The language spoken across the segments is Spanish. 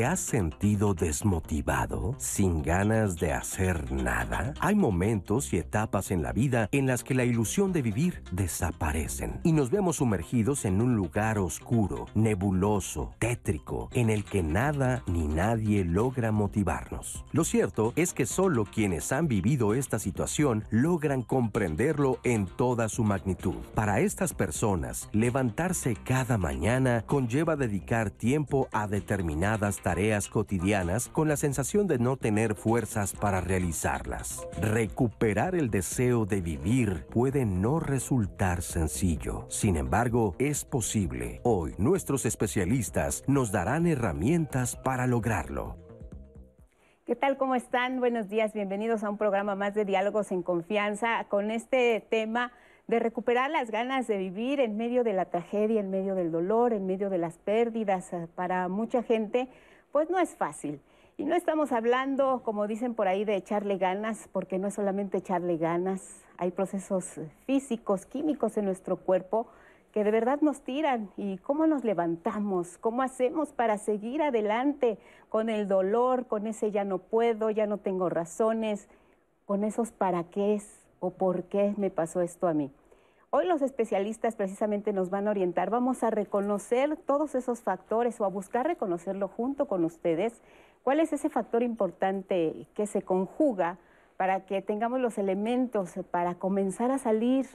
¿Te has sentido desmotivado? ¿Sin ganas de hacer nada? Hay momentos y etapas en la vida en las que la ilusión de vivir desaparecen y nos vemos sumergidos en un lugar oscuro, nebuloso, tétrico, en el que nada ni nadie logra motivarnos. Lo cierto es que solo quienes han vivido esta situación logran comprenderlo en toda su magnitud. Para estas personas, levantarse cada mañana conlleva dedicar tiempo a determinadas tareas cotidianas con la sensación de no tener fuerzas para realizarlas. Recuperar el deseo de vivir puede no resultar sencillo. Sin embargo, es posible. Hoy nuestros especialistas nos darán herramientas para lograrlo. ¿Qué tal? ¿Cómo están? Buenos días, bienvenidos a un programa más de Diálogos en Confianza con este tema de recuperar las ganas de vivir en medio de la tragedia, en medio del dolor, en medio de las pérdidas. Para mucha gente pues no es fácil. Y no estamos hablando, como dicen por ahí, de echarle ganas, porque no es solamente echarle ganas, hay procesos físicos, químicos en nuestro cuerpo que de verdad nos tiran. ¿Y cómo nos levantamos? ¿Cómo hacemos para seguir adelante con el dolor, con ese ya no puedo, ya no tengo razones, con esos para qué o por qué me pasó esto a mí? Hoy los especialistas precisamente nos van a orientar, vamos a reconocer todos esos factores o a buscar reconocerlo junto con ustedes, cuál es ese factor importante que se conjuga para que tengamos los elementos para comenzar a salir,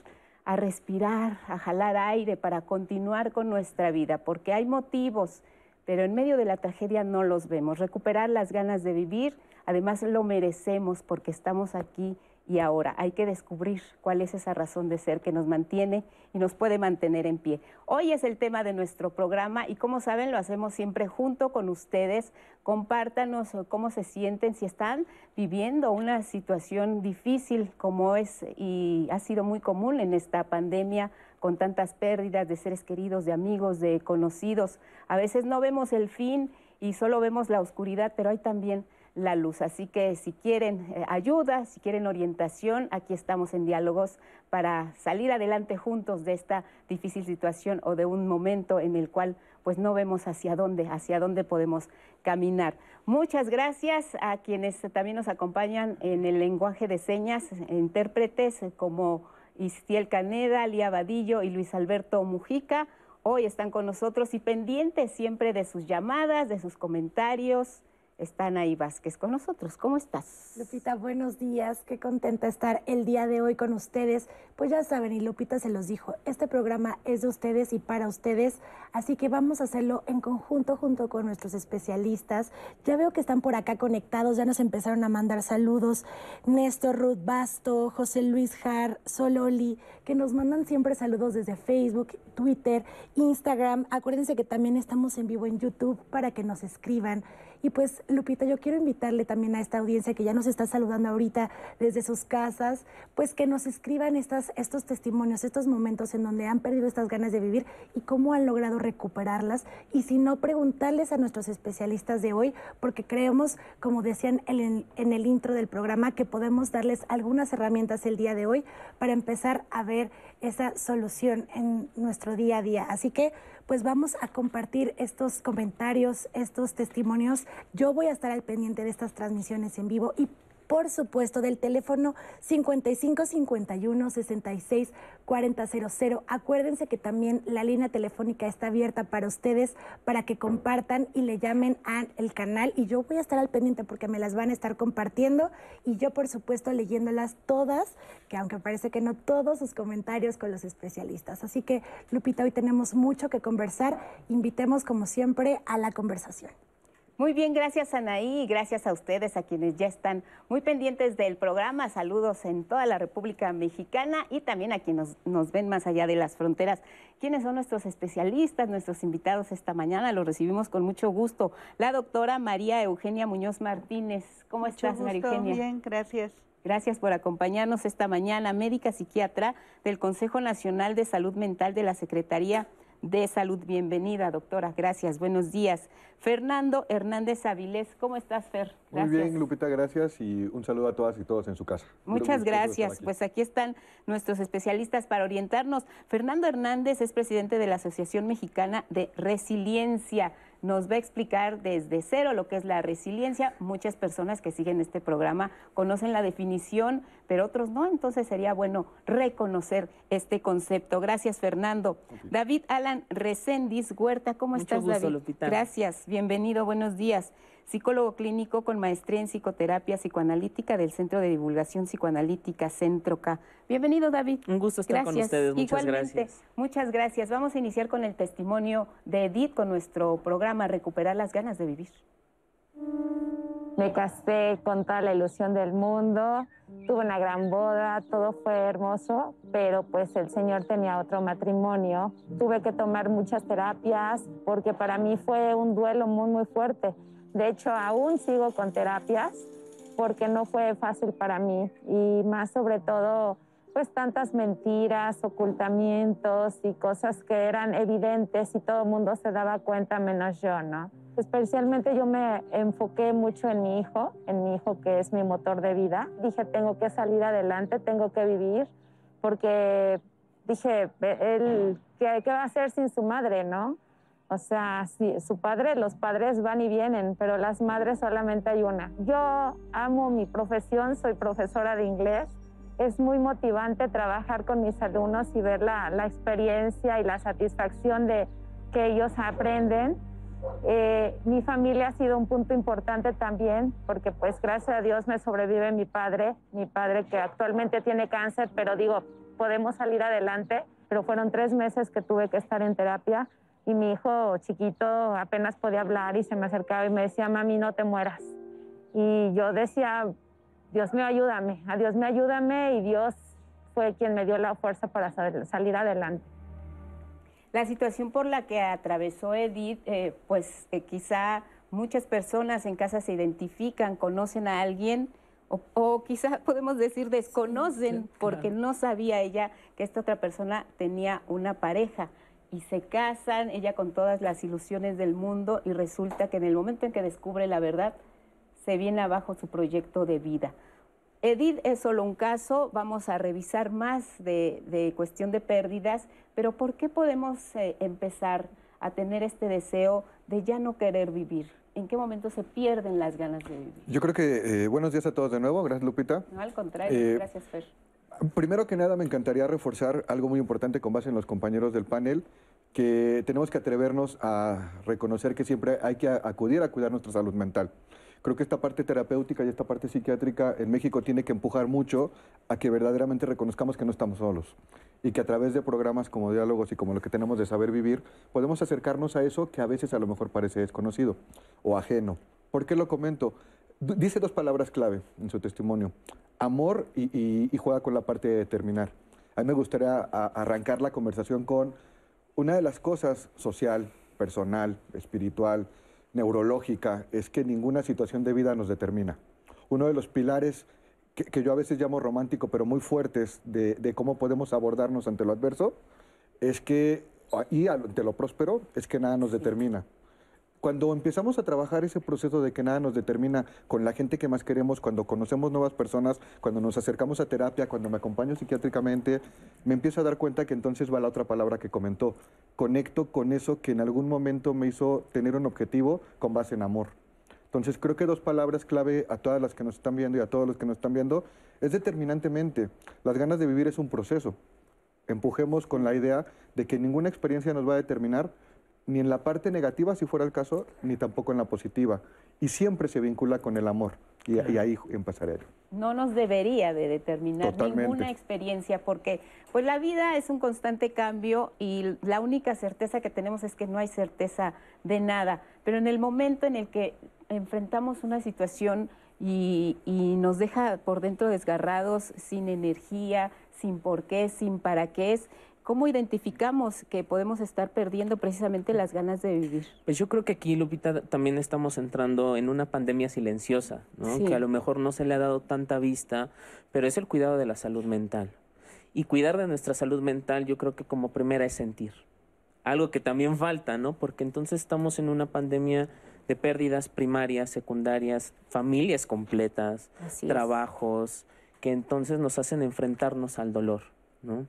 a respirar, a jalar aire, para continuar con nuestra vida, porque hay motivos, pero en medio de la tragedia no los vemos. Recuperar las ganas de vivir, además lo merecemos porque estamos aquí y ahora. Hay que descubrir cuál es esa razón de ser que nos mantiene y nos puede mantener en pie. Hoy es el tema de nuestro programa y como saben lo hacemos siempre junto con ustedes. Compártanos cómo se sienten, si están viviendo una situación difícil como es y ha sido muy común en esta pandemia con tantas pérdidas de seres queridos, de amigos, de conocidos. A veces no vemos el fin y solo vemos la oscuridad, pero hay también la luz. Así que si quieren eh, ayuda, si quieren orientación, aquí estamos en diálogos para salir adelante juntos de esta difícil situación o de un momento en el cual pues no vemos hacia dónde, hacia dónde podemos caminar. Muchas gracias a quienes también nos acompañan en el lenguaje de señas, intérpretes como Istiel Caneda, Lía Vadillo y Luis Alberto Mujica. Hoy están con nosotros y pendientes siempre de sus llamadas, de sus comentarios está Anaí Vázquez con nosotros. ¿Cómo estás? Lupita, buenos días. Qué contenta estar el día de hoy con ustedes. Pues ya saben, y Lupita se los dijo, este programa es de ustedes y para ustedes, así que vamos a hacerlo en conjunto junto con nuestros especialistas. Ya veo que están por acá conectados, ya nos empezaron a mandar saludos. Néstor Ruth Basto, José Luis Jar, Sololi, que nos mandan siempre saludos desde Facebook, Twitter, Instagram. Acuérdense que también estamos en vivo en YouTube para que nos escriban. Y pues, Lupita, yo quiero invitarle también a esta audiencia que ya nos está saludando ahorita desde sus casas, pues que nos escriban estos testimonios, estos momentos en donde han perdido estas ganas de vivir y cómo han logrado recuperarlas. Y si no, preguntarles a nuestros especialistas de hoy, porque creemos, como decían en el intro del programa, que podemos darles algunas herramientas el día de hoy para empezar a ver esa solución en nuestro día a día. Así que pues vamos a compartir estos comentarios, estos testimonios. Yo voy a estar al pendiente de estas transmisiones en vivo y por supuesto, del teléfono 5551 66 4000. Acuérdense que también la línea telefónica está abierta para ustedes para que compartan y le llamen al canal y yo voy a estar al pendiente porque me las van a estar compartiendo y yo por supuesto leyéndolas todas, que aunque parece que no todos sus comentarios con los especialistas. Así que Lupita, hoy tenemos mucho que conversar. Invitemos como siempre a la conversación. Muy bien, gracias Anaí y gracias a ustedes, a quienes ya están muy pendientes del programa. Saludos en toda la República Mexicana y también a quienes nos, ven más allá de las fronteras. ¿Quiénes son nuestros especialistas, nuestros invitados esta mañana? Los recibimos con mucho gusto. La doctora María Eugenia Muñoz Martínez. ¿Cómo estás, María Eugenia? Bien, gracias. Gracias por acompañarnos esta mañana, médica psiquiatra del Consejo Nacional de Salud Mental de la Secretaría de Salud. Bienvenida, doctora. Gracias. Buenos días. Fernando Hernández Avilés, ¿cómo estás, Fer? Muy bien, Lupita, gracias y un saludo a todas y todos en su casa. Muchas gracias. Pues aquí están nuestros especialistas para orientarnos. Fernando Hernández es presidente de la Asociación Mexicana de Resiliencia nos va a explicar desde cero lo que es la resiliencia. Muchas personas que siguen este programa conocen la definición, pero otros no, entonces sería bueno reconocer este concepto. Gracias, Fernando. David Alan Recendis Huerta, ¿cómo estás, David? Gracias, bienvenido, buenos días psicólogo clínico con maestría en psicoterapia psicoanalítica del Centro de Divulgación Psicoanalítica Centroca. Bienvenido, David. Un gusto estar con ustedes. Muchas gracias. Muchas gracias. Vamos a iniciar con el testimonio de Edith con nuestro programa Recuperar las ganas de vivir. Me casé con toda la ilusión del mundo, tuve una gran boda, todo fue hermoso, pero pues el Señor tenía otro matrimonio. Tuve que tomar muchas terapias porque para mí fue un duelo muy, muy fuerte. De hecho, aún sigo con terapias porque no fue fácil para mí y más sobre todo pues tantas mentiras, ocultamientos y cosas que eran evidentes y todo el mundo se daba cuenta menos yo, ¿no? Especialmente yo me enfoqué mucho en mi hijo, en mi hijo que es mi motor de vida. Dije, tengo que salir adelante, tengo que vivir, porque dije, él, ¿qué, qué va a hacer sin su madre, no? O sea, sí, su padre, los padres van y vienen, pero las madres solamente hay una. Yo amo mi profesión, soy profesora de inglés. Es muy motivante trabajar con mis alumnos y ver la, la experiencia y la satisfacción de que ellos aprenden. Eh, mi familia ha sido un punto importante también, porque pues gracias a Dios me sobrevive mi padre, mi padre que actualmente tiene cáncer, pero digo, podemos salir adelante, pero fueron tres meses que tuve que estar en terapia y mi hijo chiquito apenas podía hablar y se me acercaba y me decía, mami, no te mueras. Y yo decía, Dios mío, ayúdame, a Dios me ayúdame y Dios fue quien me dio la fuerza para salir adelante. La situación por la que atravesó Edith, eh, pues eh, quizá muchas personas en casa se identifican, conocen a alguien o, o quizá podemos decir desconocen porque no sabía ella que esta otra persona tenía una pareja y se casan, ella con todas las ilusiones del mundo y resulta que en el momento en que descubre la verdad, se viene abajo su proyecto de vida. Edith es solo un caso, vamos a revisar más de, cuestión de pérdidas, pero ¿por qué podemos eh, empezar a tener este deseo de ya no querer vivir? ¿En qué momento se pierden las ganas de vivir? Yo creo que eh, buenos días a todos de nuevo, gracias Lupita. No, al contrario, eh, gracias Fer. Primero que nada, me encantaría reforzar algo muy importante con base en los compañeros del panel, que tenemos que atrevernos a reconocer que siempre hay que acudir a cuidar nuestra salud mental. Creo que esta parte terapéutica y esta parte psiquiátrica en México tiene que empujar mucho a que verdaderamente reconozcamos que no estamos solos y que a través de programas como diálogos y como lo que tenemos de saber vivir, podemos acercarnos a eso que a veces a lo mejor parece desconocido o ajeno. ¿Por qué lo comento? Dice dos palabras clave en su testimonio, amor y, juega con la parte de determinar. A mí me gustaría arrancar la conversación con una de las cosas social, personal, espiritual, neurológica, es que ninguna situación de vida nos determina. Uno de los pilares que, yo a veces llamo romántico, pero muy fuertes, de, de, cómo podemos abordarnos ante lo adverso, es que, y ante lo próspero, es que nada nos determina. Cuando empezamos a trabajar ese proceso de que nada nos determina con la gente que más queremos, cuando conocemos nuevas personas, cuando nos acercamos a terapia, cuando me acompaño psiquiátricamente, me empiezo a dar cuenta que entonces va la otra palabra que comentó. Conecto con eso que en algún momento me hizo tener un objetivo con base en amor. Entonces creo que dos palabras clave a todas las que nos están viendo y a todos los que nos están viendo es determinantemente. Las ganas de vivir es un proceso. Empujemos con la idea de que ninguna experiencia nos va a determinar, ni en la parte negativa, si fuera el caso, ni tampoco en la positiva. Y siempre se vincula con el amor. Y, ahí empezaré. No nos debería de determinar ninguna experiencia, porque pues la vida es un constante cambio y la única certeza que tenemos es que no hay certeza de nada. Pero en el momento en el que enfrentamos una situación y, nos deja por dentro desgarrados, sin energía, sin por qué, sin para qué es. ¿Cómo identificamos que podemos estar perdiendo precisamente las ganas de vivir? Pues yo creo que aquí, Lupita, también estamos entrando en una pandemia silenciosa, ¿no? que a lo mejor no se le ha dado tanta vista, pero es el cuidado de la salud mental. Y cuidar de nuestra salud mental yo creo que como primera es sentir. Algo que también falta, ¿no? Porque entonces estamos en una pandemia de pérdidas primarias, secundarias, familias completas, trabajos, que entonces nos hacen enfrentarnos al dolor, ¿no?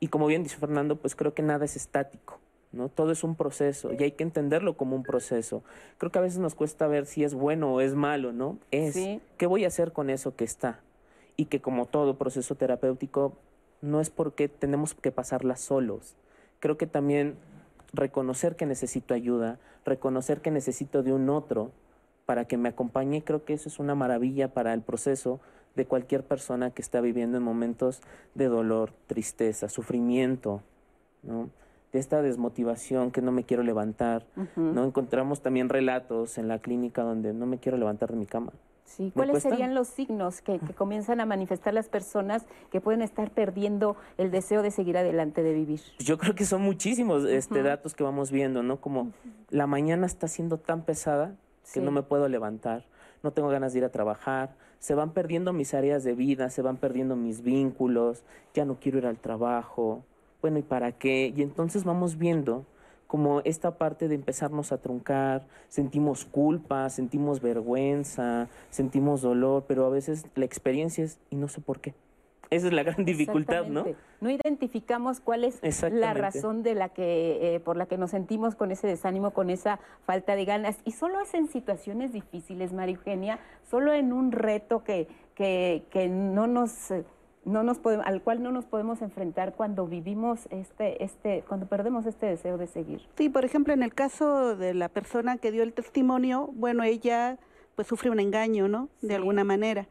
Y como bien dice Fernando, pues creo que nada es estático, ¿no? Todo es un proceso y hay que entenderlo como un proceso. Creo que a veces nos cuesta ver si es bueno o es malo, ¿no? Es, ¿qué voy a hacer con eso que está? Y que como todo proceso terapéutico, no es porque tenemos que pasarla solos. Creo que también reconocer que necesito ayuda, reconocer que necesito de un otro para que me acompañe, creo que eso es una maravilla para el proceso de cualquier persona que está viviendo en momentos de dolor, tristeza, sufrimiento, ¿no? de esta desmotivación que no me quiero levantar. ¿no? Encontramos también relatos en la clínica donde no me quiero levantar de mi cama. Sí, ¿cuáles serían los signos que, comienzan a manifestar las personas que pueden estar perdiendo el deseo de seguir adelante, de vivir? Yo creo que son muchísimos este, datos que vamos viendo, ¿no? Como la mañana está siendo tan pesada que no me puedo levantar, no tengo ganas de ir a trabajar, se van perdiendo mis áreas de vida, se van perdiendo mis vínculos, ya no quiero ir al trabajo, bueno, ¿y para qué? Y entonces vamos viendo como esta parte de empezarnos a truncar, sentimos culpa, sentimos vergüenza, sentimos dolor, pero a veces la experiencia es, y no sé por qué. Esa es la gran dificultad, ¿no? No identificamos cuál es la razón de la que, eh, por la que nos sentimos con ese desánimo, con esa falta de ganas. Y solo es en situaciones difíciles, María Eugenia, solo en un reto que, que, que no nos no nos podemos, al cual no nos podemos enfrentar cuando vivimos este, este, cuando perdemos este deseo de seguir. Sí, por ejemplo, en el caso de la persona que dio el testimonio, bueno, ella pues sufre un engaño, ¿no? De alguna manera.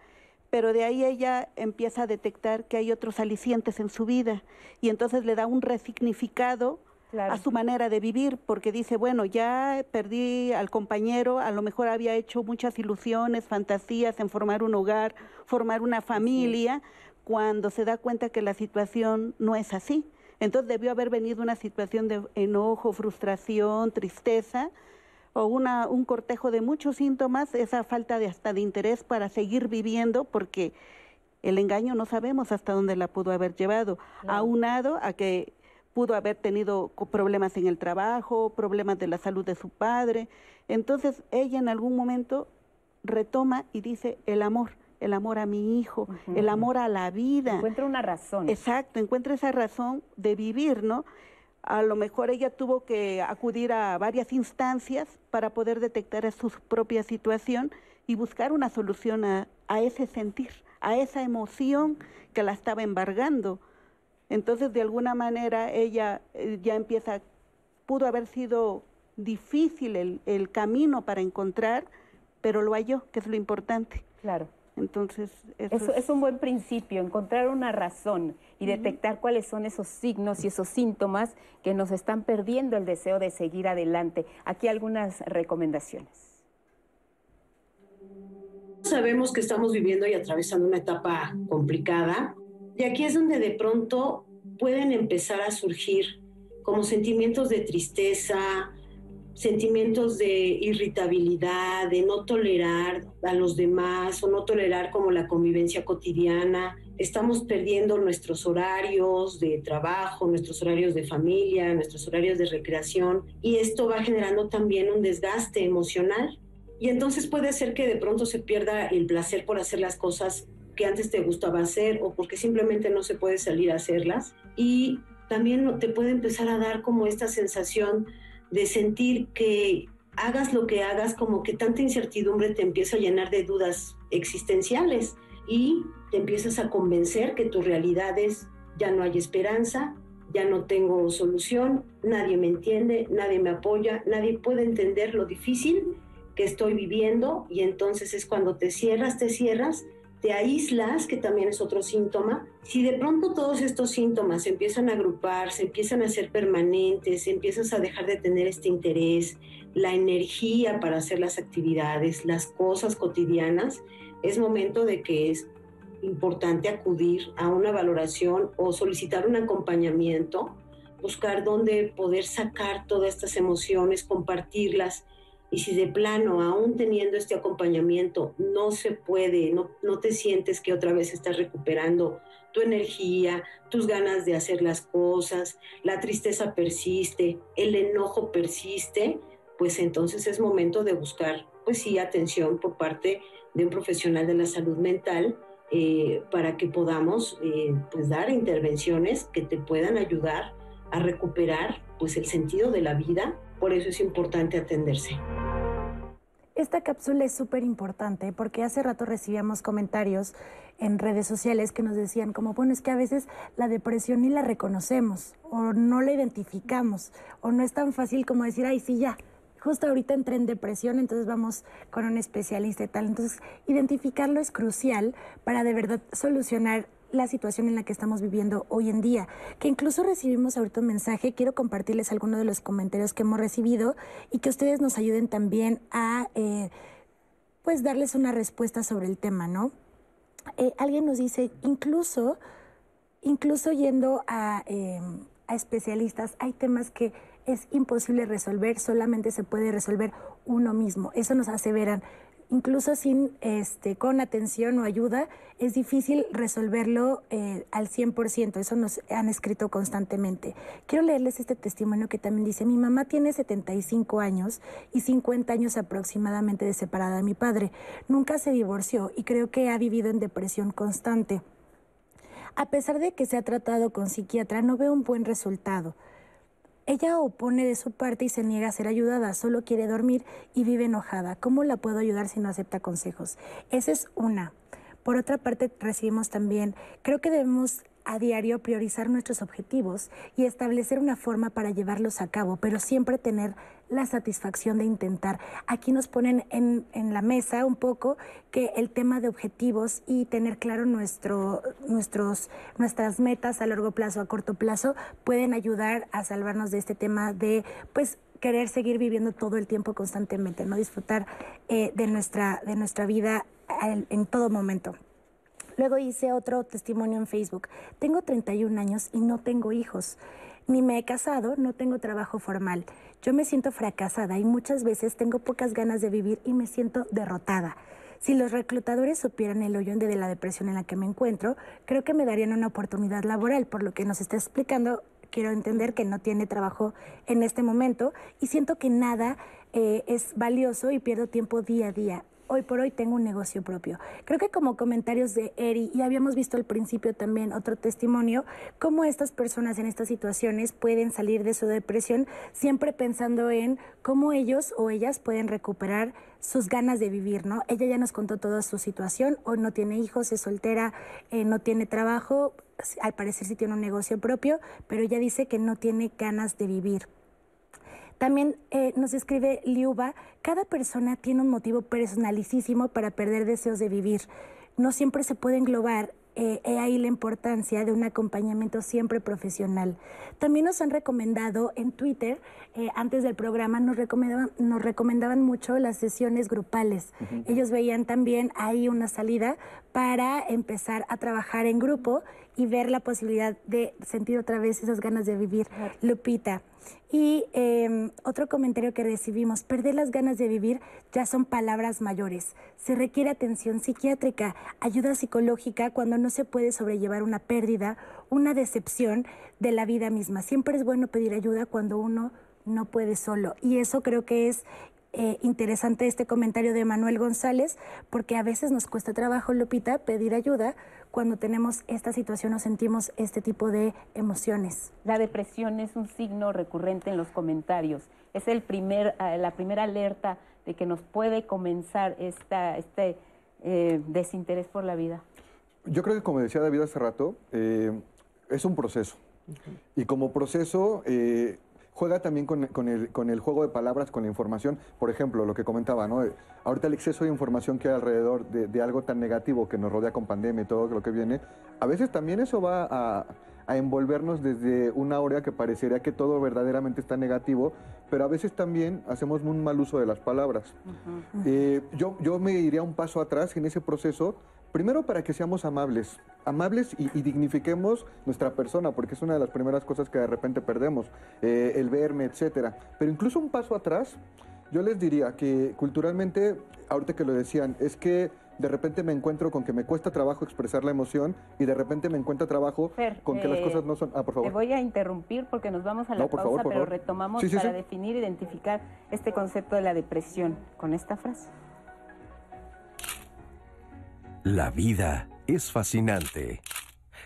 Pero de ahí ella empieza a detectar que hay otros alicientes en su vida y entonces le da un resignificado a su manera de vivir, porque dice, bueno, ya perdí al compañero, a lo mejor había hecho muchas ilusiones, fantasías en formar un hogar, formar una familia, cuando se da cuenta que la situación no es así. Entonces debió haber venido una situación de enojo, frustración, tristeza o una, un cortejo de muchos síntomas, esa falta de hasta de interés para seguir viviendo porque el engaño no sabemos hasta dónde la pudo haber llevado, aunado a que pudo haber tenido problemas en el trabajo, problemas de la salud de su padre. Entonces ella en algún momento retoma y dice el amor el amor a mi hijo, el amor a la vida. Encuentra una razón. Exacto, encuentra esa razón de vivir, ¿no? A lo mejor ella tuvo que acudir a varias instancias para poder detectar su propia situación y buscar una solución a, ese sentir, a esa emoción que la estaba embargando. Entonces, de alguna manera, ella eh, ya empieza, pudo haber sido difícil el, el camino para encontrar, pero lo halló, que es lo importante. Claro. Entonces, eso es, un buen principio, encontrar una razón y detectar cuáles son esos signos y esos síntomas que nos están perdiendo el deseo de seguir adelante. Aquí algunas recomendaciones. Sabemos que estamos viviendo y atravesando una etapa complicada y aquí es donde de pronto pueden empezar a surgir como sentimientos de tristeza, sentimientos de irritabilidad, de no tolerar a los demás o no tolerar como la convivencia cotidiana. Estamos perdiendo nuestros horarios de trabajo, nuestros horarios de familia, nuestros horarios de recreación y esto va generando también un desgaste emocional. Y entonces puede ser que de pronto se pierda el placer por hacer las cosas que antes te gustaba hacer o porque simplemente no se puede salir a hacerlas. Y también te puede empezar a dar como esta sensación de sentir que hagas lo que hagas, como que tanta incertidumbre te empieza a llenar de dudas existenciales y te empiezas a convencer que tu realidad es ya no hay esperanza, ya no tengo solución, nadie me entiende, nadie me apoya, nadie puede entender lo difícil que estoy viviendo y entonces es cuando te cierras, te cierras te aíslas, que también es otro síntoma. Si de pronto todos estos síntomas empiezan a agrupar, se empiezan a ser permanentes, empiezas a dejar de tener este interés, la energía para hacer las actividades, las cosas cotidianas, es momento de que es importante acudir a una valoración o solicitar un acompañamiento, buscar dónde poder sacar todas estas emociones, compartirlas y si de plano, aún teniendo este acompañamiento, no se puede, no, no te sientes que otra vez estás recuperando tu energía, tus ganas de hacer las cosas, la tristeza persiste, el enojo persiste, pues entonces es momento de buscar, pues sí, atención por parte de un profesional de la salud mental eh, para que podamos eh, pues dar intervenciones que te puedan ayudar a recuperar pues el sentido de la vida por eso es importante atenderse. Esta cápsula es súper importante porque hace rato recibíamos comentarios en redes sociales que nos decían como, bueno, es que a veces la depresión ni la reconocemos o no la identificamos o no es tan fácil como decir, ay, sí, ya, justo ahorita entré en depresión, entonces vamos con un especialista y tal. Entonces, identificarlo es crucial para de verdad solucionar la situación en la que estamos viviendo hoy en día, que incluso recibimos ahorita un mensaje, quiero compartirles algunos de los comentarios que hemos recibido y que ustedes nos ayuden también a, eh, pues, darles una respuesta sobre el tema, ¿no? Eh, alguien nos dice, incluso, incluso yendo em, a especialistas, hay temas que es imposible resolver, solamente se puede resolver uno mismo. Eso nos aseveran incluso sin, este, con atención o ayuda, es difícil resolverlo eh, al 100%. Eso nos han escrito constantemente. Quiero leerles este testimonio que también dice, mi mamá tiene 75 años y 50 años aproximadamente de separada de mi padre. Nunca se divorció y creo que ha vivido en depresión constante. A pesar de que se ha tratado con psiquiatra, no veo un buen resultado. Ella opone de su parte y se niega a ser ayudada, solo quiere dormir y vive enojada. ¿Cómo la puedo ayudar si no acepta consejos? Esa es una. Por otra parte, recibimos también, creo que debemos a diario priorizar nuestros objetivos y establecer una forma para llevarlos a cabo, pero siempre tener la satisfacción de intentar. Aquí nos ponen en, en la mesa un poco que el tema de objetivos y tener claro nuestro, nuestros, nuestras metas a largo plazo, a corto plazo, pueden ayudar a salvarnos de este tema de, pues, querer seguir viviendo todo el tiempo constantemente, no disfrutar eh, de, nuestra, de nuestra vida en todo momento. Luego hice otro testimonio en Facebook. Tengo 31 años y no tengo hijos. Ni me he casado, no tengo trabajo formal. Yo me siento fracasada y muchas veces tengo pocas ganas de vivir y me siento derrotada. Si los reclutadores supieran el hoyo de la depresión en la que me encuentro, creo que me darían una oportunidad laboral, por lo que nos está explicando. Quiero entender que no tiene trabajo en este momento y siento que nada eh, es valioso y pierdo tiempo día a día hoy por hoy tengo un negocio propio. Creo que como comentarios de Eri, y habíamos visto al principio también otro testimonio, cómo estas personas en estas situaciones pueden salir de su depresión siempre pensando en cómo ellos o ellas pueden recuperar sus ganas de vivir, ¿no? Ella ya nos contó toda su situación, hoy no tiene hijos, es soltera, eh, no tiene trabajo, al parecer sí tiene un negocio propio, pero ella dice que no tiene ganas de vivir. También eh, nos escribe Liuba, cada persona tiene un motivo personalicísimo para perder deseos de vivir. No siempre se puede englobar eh, he ahí la importancia de un acompañamiento siempre profesional. También nos han recomendado en Twitter, eh, antes del programa, nos recomendaban, nos recomendaban mucho las sesiones grupales. Ellos veían también ahí una salida para empezar a trabajar en grupo y ver la posibilidad de sentir otra vez esas ganas de vivir. Lupita, y em, otro comentario que recibimos, perder las ganas de vivir ya son palabras mayores. Se requiere atención psiquiátrica, ayuda psicológica cuando no se puede sobrellevar una pérdida, una decepción de la vida misma. Siempre es bueno pedir ayuda cuando uno no puede solo. Y eso creo que es eh, interesante este comentario de Manuel González, porque a veces nos cuesta trabajo, Lupita, pedir ayuda cuando tenemos esta situación o sentimos este tipo de emociones. La depresión es un signo recurrente en los comentarios. Es el primer, eh, la primera alerta de que nos puede comenzar esta, este eh, desinterés por la vida. Yo creo que, como decía David hace rato, es un proceso. Y como proceso, juega también con, el, con, el, juego de palabras, con la información. Por ejemplo, lo que comentaba, ¿no? Ahorita el exceso de información que hay alrededor de, algo tan negativo que nos rodea con pandemia y todo lo que viene, a veces también eso va a, envolvernos desde una área que parecería que todo verdaderamente está negativo, pero a veces también hacemos un mal uso de las palabras. Eh, yo, yo me iría un paso atrás en ese proceso Primero para que seamos amables, amables y, dignifiquemos nuestra persona, porque es una de las primeras cosas que de repente perdemos, eh, el verme, etcétera. Pero incluso un paso atrás, yo les diría que culturalmente, ahorita que lo decían, es que de repente me encuentro con que me cuesta trabajo expresar la emoción y de repente me encuentro trabajo con que las cosas no son... Ah, por favor. Te voy a interrumpir porque nos vamos a la pausa, pero retomamos para definir, identificar este concepto de la depresión con esta frase. La vida es fascinante.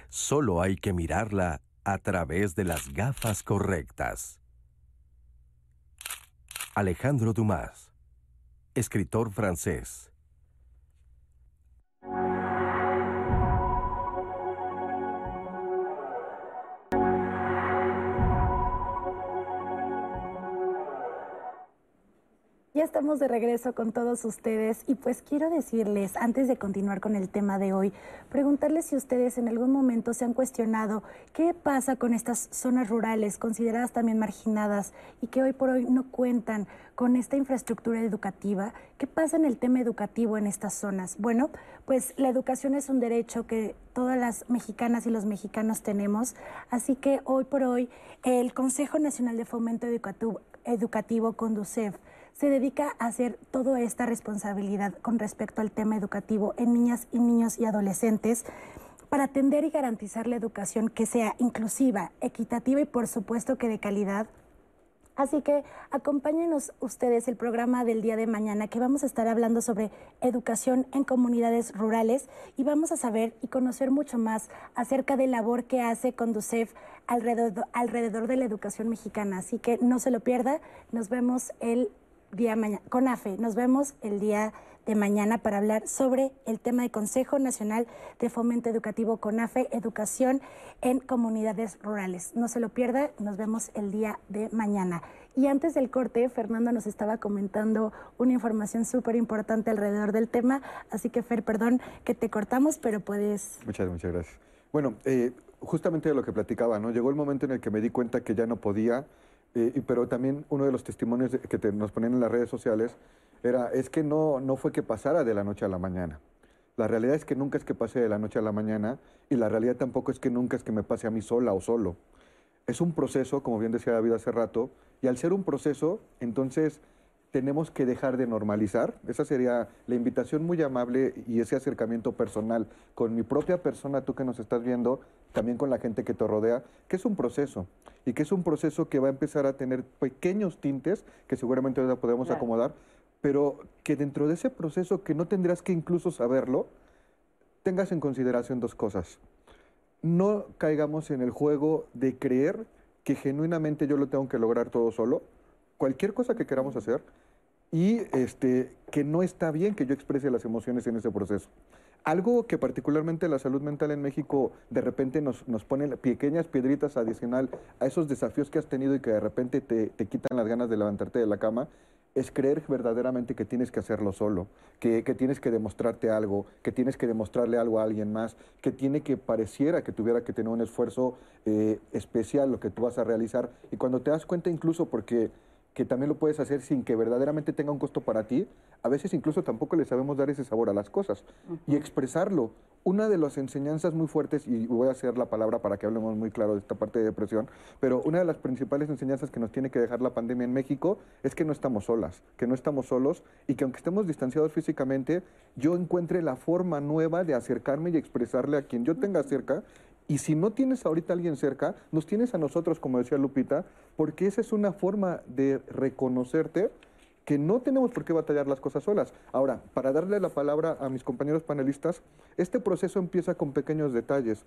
Solo hay que mirarla a través de las gafas correctas. Alejandro Dumas, escritor francés. Ya estamos de regreso con todos ustedes y pues quiero decirles, antes de continuar con el tema de hoy, preguntarles si ustedes en algún momento se han cuestionado qué pasa con estas zonas rurales consideradas también marginadas y que hoy por hoy no cuentan con esta infraestructura educativa. ¿Qué pasa en el tema educativo en estas zonas? Bueno, pues la educación es un derecho que todas las mexicanas y los mexicanos tenemos, así que hoy por hoy el Consejo Nacional de Fomento Educativo, Educativo Conducef, se dedica a hacer toda esta responsabilidad con respecto al tema educativo en niñas y niños y adolescentes para atender y garantizar la educación que sea inclusiva, equitativa y por supuesto que de calidad. Así que acompáñenos ustedes el programa del día de mañana que vamos a estar hablando sobre educación en comunidades rurales y vamos a saber y conocer mucho más acerca de la labor que hace Conducef alrededor, alrededor de la educación mexicana. Así que no se lo pierda, nos vemos el día mañana, con AFE. Nos vemos el día de mañana para hablar sobre el tema de Consejo Nacional de Fomento Educativo con AFE, educación en comunidades rurales. No se lo pierda, nos vemos el día de mañana. Y antes del corte, Fernando nos estaba comentando una información súper importante alrededor del tema, así que Fer, perdón que te cortamos, pero puedes... Muchas, muchas gracias. Bueno, eh, justamente de lo que platicaba, ¿no? Llegó el momento en el que me di cuenta que ya no podía eh, pero también uno de los testimonios que nos ponen en las redes sociales era, es que no, no fue que pasara de la noche a la mañana. La realidad es que nunca es que pase de la noche a la mañana y la realidad tampoco es que nunca es que me pase a mí sola o solo. Es un proceso, como bien decía David hace rato, y al ser un proceso, entonces tenemos que dejar de normalizar. Esa sería la invitación muy amable y ese acercamiento personal con mi propia persona, tú que nos estás viendo, también con la gente que te rodea, que es un proceso y que es un proceso que va a empezar a tener pequeños tintes que seguramente ahora podemos acomodar, pero que dentro de ese proceso que no tendrás que incluso saberlo, tengas en consideración dos cosas. No caigamos en el juego de creer que genuinamente yo lo tengo que lograr todo solo. Cualquier cosa que queramos hacer, y este, que no está bien que yo exprese las emociones en ese proceso. Algo que particularmente la salud mental en México de repente nos, nos pone pequeñas piedritas adicional a esos desafíos que has tenido y que de repente te, te quitan las ganas de levantarte de la cama, es creer verdaderamente que tienes que hacerlo solo, que, que, tienes que demostrarte algo, que tienes que demostrarle algo a alguien más, que tiene que pareciera que tuviera que tener un esfuerzo eh, especial lo que tú vas a realizar. Y cuando te das cuenta incluso porque que también lo puedes hacer sin que verdaderamente tenga un costo para ti, a veces incluso tampoco le sabemos dar ese sabor a las cosas. Y expresarlo. Una de las enseñanzas muy fuertes, y voy a hacer la palabra para que hablemos muy claro de esta parte de depresión, pero una de las principales enseñanzas que nos tiene que dejar la pandemia en México es que no estamos solas, que no estamos solos y que aunque estemos distanciados físicamente, yo encuentre la forma nueva de acercarme y expresarle a quien yo tenga cerca y si no tienes ahorita a alguien cerca, nos tienes a nosotros, como decía Lupita, porque esa es una forma de reconocerte que no tenemos por qué batallar las cosas solas. Ahora, para darle la palabra a mis compañeros panelistas, este proceso empieza con pequeños detalles.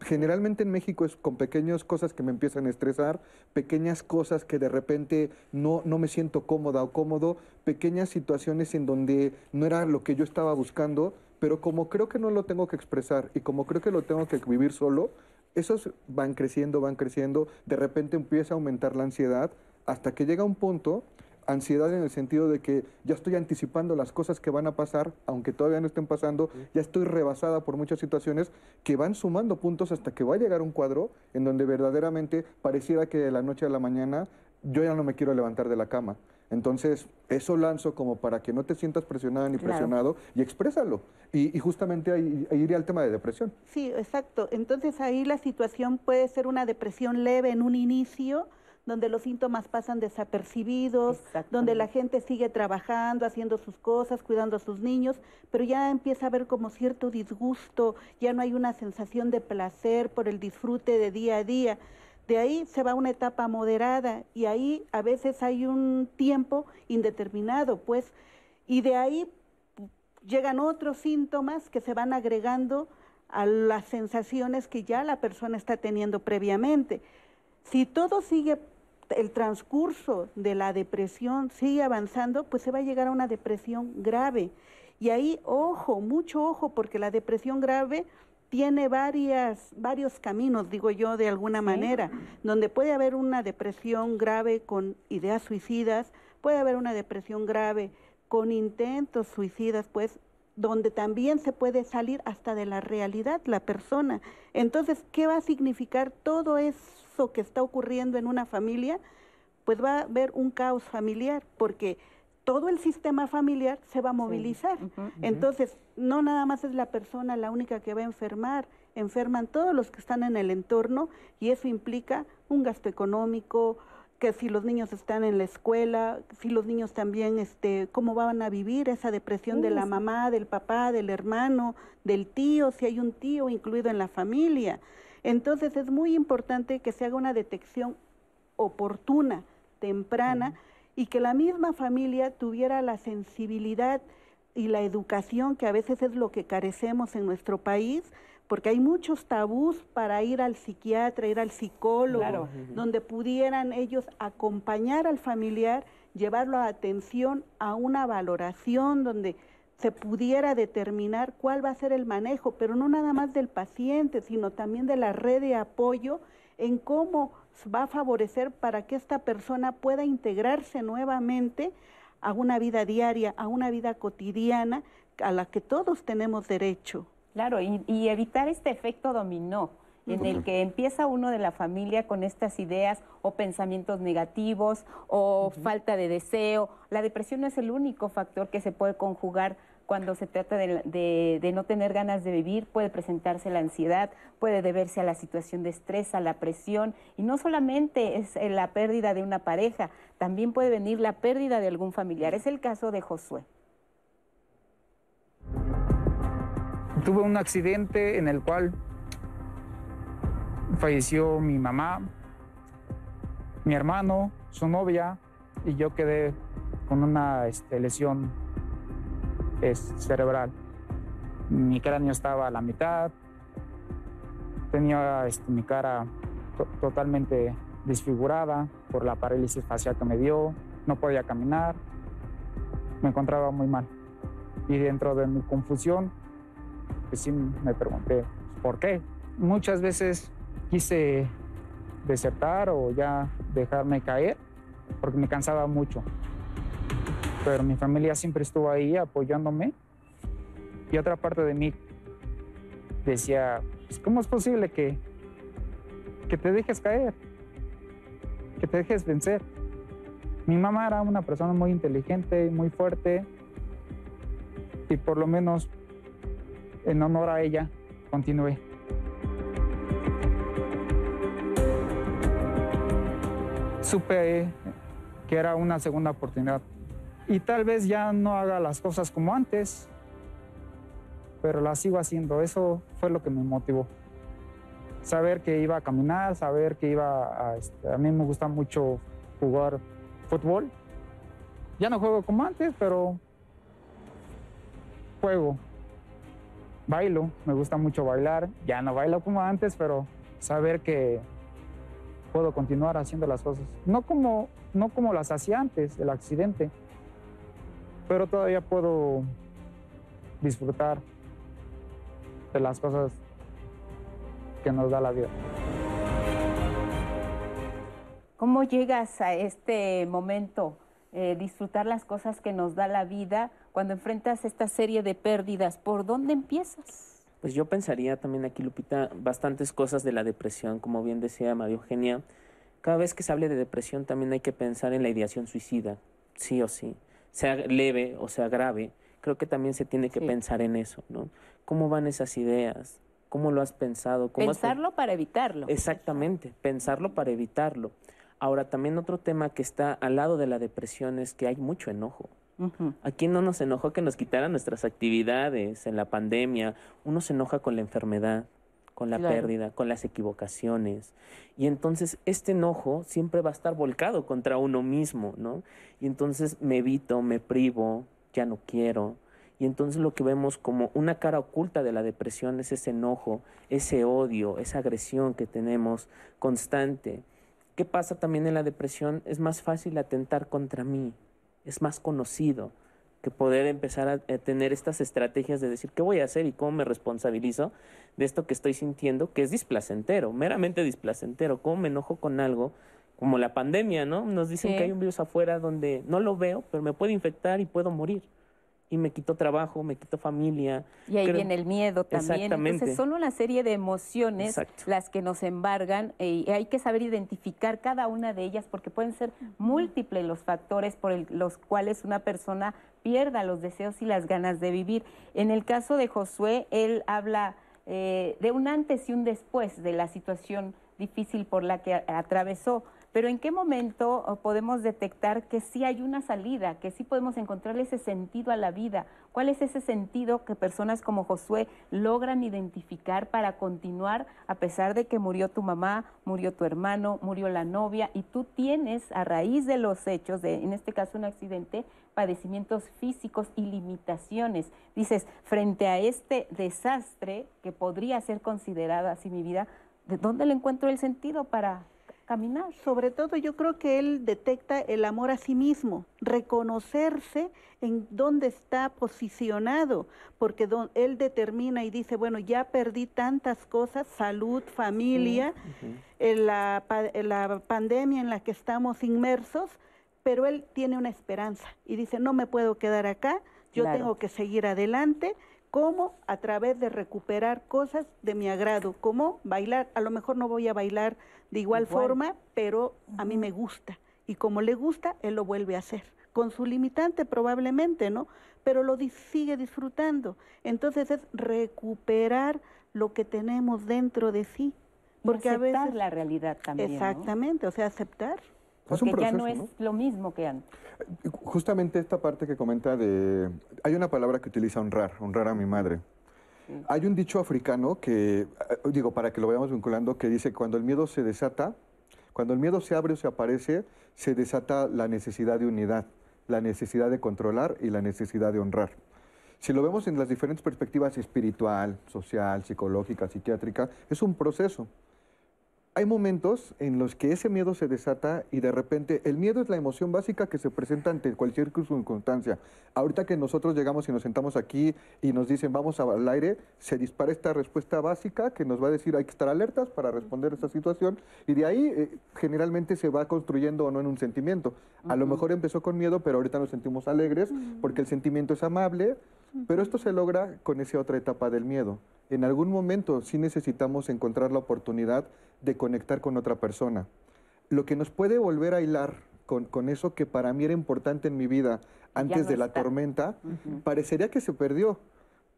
Generalmente en México es con pequeñas cosas que me empiezan a estresar, pequeñas cosas que de repente no, no me siento cómoda o cómodo, pequeñas situaciones en donde no era lo que yo estaba buscando, pero como creo que no lo tengo que expresar y como creo que lo tengo que vivir solo, esos van creciendo, van creciendo, de repente empieza a aumentar la ansiedad hasta que llega un punto ansiedad en el sentido de que ya estoy anticipando las cosas que van a pasar, aunque todavía no estén pasando, ya estoy rebasada por muchas situaciones que van sumando puntos hasta que va a llegar un cuadro en donde verdaderamente pareciera que de la noche a la mañana yo ya no me quiero levantar de la cama. Entonces, eso lanzo como para que no te sientas presionada ni presionado y exprésalo. Y, justamente ahí, ahí, iría el tema de depresión. Sí, exacto. Entonces ahí la situación puede ser una depresión leve en un inicio, donde los síntomas pasan desapercibidos, donde la gente sigue trabajando, haciendo sus cosas, cuidando a sus niños, pero ya empieza a haber como cierto disgusto, ya no hay una sensación de placer por el disfrute de día a día. De ahí se va a una etapa moderada y ahí a veces hay un tiempo indeterminado, pues, y de ahí llegan otros síntomas que se van agregando a las sensaciones que ya la persona está teniendo previamente. Si todo sigue el transcurso de la depresión sigue avanzando, pues se va a llegar a una depresión grave. Y ahí, ojo, mucho ojo, porque la depresión grave tiene varias, varios caminos, digo yo, de alguna manera, donde puede haber una depresión grave con ideas suicidas, puede haber una depresión grave con intentos suicidas, pues, donde también se puede salir hasta de la realidad la persona. Entonces, ¿qué va a significar todo eso? que está ocurriendo en una familia, pues va a haber un caos familiar, porque todo el sistema familiar se va a movilizar. Entonces, no nada más es la persona la única que va a enfermar, enferman todos los que están en el entorno y eso implica un gasto económico, que si los niños están en la escuela, si los niños también, este, cómo van a vivir esa depresión de la mamá, del papá, del hermano, del tío, si hay un tío incluido en la familia. Entonces es muy importante que se haga una detección oportuna, temprana, y que la misma familia tuviera la sensibilidad y la educación, que a veces es lo que carecemos en nuestro país, porque hay muchos tabús para ir al psiquiatra, ir al psicólogo, donde pudieran ellos acompañar al familiar, llevarlo a atención, a una valoración, donde se pudiera determinar cuál va a ser el manejo, pero no nada más del paciente, sino también de la red de apoyo en cómo va a favorecer para que esta persona pueda integrarse nuevamente a una vida diaria, a una vida cotidiana a la que todos tenemos derecho. Claro, y, evitar este efecto dominó en el que empieza uno de la familia con estas ideas o pensamientos negativos o falta de deseo. La depresión no es el único factor que se puede conjugar cuando se trata de, no tener ganas de vivir, puede presentarse la ansiedad, puede deberse a la situación de estrés, a la presión, y no solamente es eh, la pérdida de una pareja, también puede venir la pérdida de algún familiar. Es el caso de Josué. Tuve un accidente en el cual falleció mi mamá, mi hermano, su novia, y yo quedé con una este, lesión es cerebral. Mi cráneo estaba a la mitad, tenía este, mi cara totalmente desfigurada por la parálisis facial que me dio, no podía caminar, me encontraba muy mal. Y dentro de mi confusión, pues sí me pregunté, ¿por qué? Muchas veces quise desertar o ya dejarme caer porque me cansaba mucho pero mi familia siempre estuvo ahí apoyándome. Y otra parte de mí decía, pues, ¿cómo es posible que, que te dejes caer? Que te dejes vencer. Mi mamá era una persona muy inteligente, muy fuerte, y por lo menos en honor a ella continué. Supe que era una segunda oportunidad y tal vez ya no haga las cosas como antes, pero las sigo haciendo. Eso fue lo que me motivó. Saber que iba a caminar, saber que iba a... Este, a mí me gusta mucho jugar fútbol. Ya no juego como antes, pero juego. Bailo, me gusta mucho bailar. Ya no bailo como antes, pero saber que puedo continuar haciendo las cosas. No como, no como las hacía antes del accidente, pero todavía puedo disfrutar de las cosas que nos da la vida. ¿Cómo llegas a este momento? Eh, disfrutar las cosas que nos da la vida cuando enfrentas esta serie de pérdidas. ¿Por dónde empiezas? Pues yo pensaría también aquí, Lupita, bastantes cosas de la depresión, como bien decía María Eugenia. Cada vez que se hable de depresión también hay que pensar en la ideación suicida, sí o sí, sea leve o sea grave. Creo que también se tiene que pensar en eso, ¿no? ¿Cómo van esas ideas? ¿Cómo lo has pensado? Pensarlo para evitarlo. Exactamente, pensarlo para evitarlo. Ahora, también otro tema que está al lado de la depresión es que hay mucho enojo. ¿A quién no nos enojó que nos quitaran nuestras actividades en la pandemia? Uno se enoja con la enfermedad, con la pérdida, con las equivocaciones. Y entonces este enojo siempre va a estar volcado contra uno mismo, ¿no? Y entonces me evito, me privo, ya no quiero. Y entonces lo que vemos como una cara oculta de la depresión es ese enojo, ese odio, esa agresión que tenemos constante. ¿Qué pasa también en la depresión? Es más fácil atentar contra mí, es más conocido que poder empezar a, tener estas estrategias de decir qué voy a hacer y cómo me responsabilizo de esto que estoy sintiendo, que es displacentero, meramente displacentero, cómo me enojo con algo, como la pandemia, ¿no? Nos dicen que hay un virus afuera donde no lo veo, pero me puede infectar y puedo morir y me quito trabajo, me quito familia. Y ahí viene el miedo también. Entonces son una serie de emociones las que nos embargan y hay que saber identificar cada una de ellas porque pueden ser múltiples los factores por los cuales una persona pierda los deseos y las ganas de vivir. En el caso de Josué, él habla eh, de un antes y un después de la situación difícil por la que atravesó. Pero ¿en qué momento oh, podemos detectar que sí hay una salida, que sí podemos encontrar ese sentido a la vida? ¿Cuál es ese sentido que personas como Josué logran identificar para continuar a pesar de que murió tu mamá, murió tu hermano, murió la novia y tú tienes a raíz de los hechos, de, en este caso un accidente, padecimientos físicos y limitaciones. Dices, frente a este desastre que podría ser considerado así mi vida, ¿de dónde le encuentro el sentido para caminar. Sobre todo yo creo que él detecta el amor a sí mismo, reconocerse en dónde está posicionado, porque él determina y dice, bueno, ya perdí tantas cosas, salud, familia, en, la, la pandemia en la que estamos inmersos, pero él tiene una esperanza y dice, no me puedo quedar acá, yo tengo que seguir adelante ¿Cómo? A través de recuperar cosas de mi agrado, como bailar. A lo mejor no voy a bailar de igual, forma, pero a mí me gusta. Y como le gusta, él lo vuelve a hacer. Con su limitante probablemente, ¿no? Pero lo sigue disfrutando. Entonces es recuperar lo que tenemos dentro de sí. Porque aceptar a veces, la realidad también. Exactamente, o sea, aceptar. Porque ya no es lo mismo que antes. Justamente esta parte que comenta de... Hay una palabra que utiliza honrar, honrar a mi madre. Hay un dicho africano que, eh, digo, para que lo vayamos vinculando, que dice, cuando el miedo se desata, cuando el miedo se abre o se aparece, se desata la necesidad de unidad, la necesidad de controlar y la necesidad de honrar. Si lo vemos en las diferentes perspectivas espiritual, social, psicológica, psiquiátrica, es un proceso hay momentos en los que ese miedo se desata y de repente el miedo es la emoción básica que se presenta ante cualquier circunstancia. Ahorita que nosotros llegamos y nos sentamos aquí y nos dicen vamos al aire, se dispara esta respuesta básica que nos va a decir hay que estar alertas para responder a esta situación y de ahí eh, generalmente se va construyendo o no en un sentimiento. A lo mejor empezó con miedo, pero ahorita nos sentimos alegres porque el sentimiento es amable, pero esto se logra con esa otra etapa del miedo. En algún momento sí necesitamos encontrar la oportunidad de conectar con otra persona. Lo que nos puede volver a hilar con, eso que para mí era importante en mi vida antes de la tormenta, parecería que se perdió.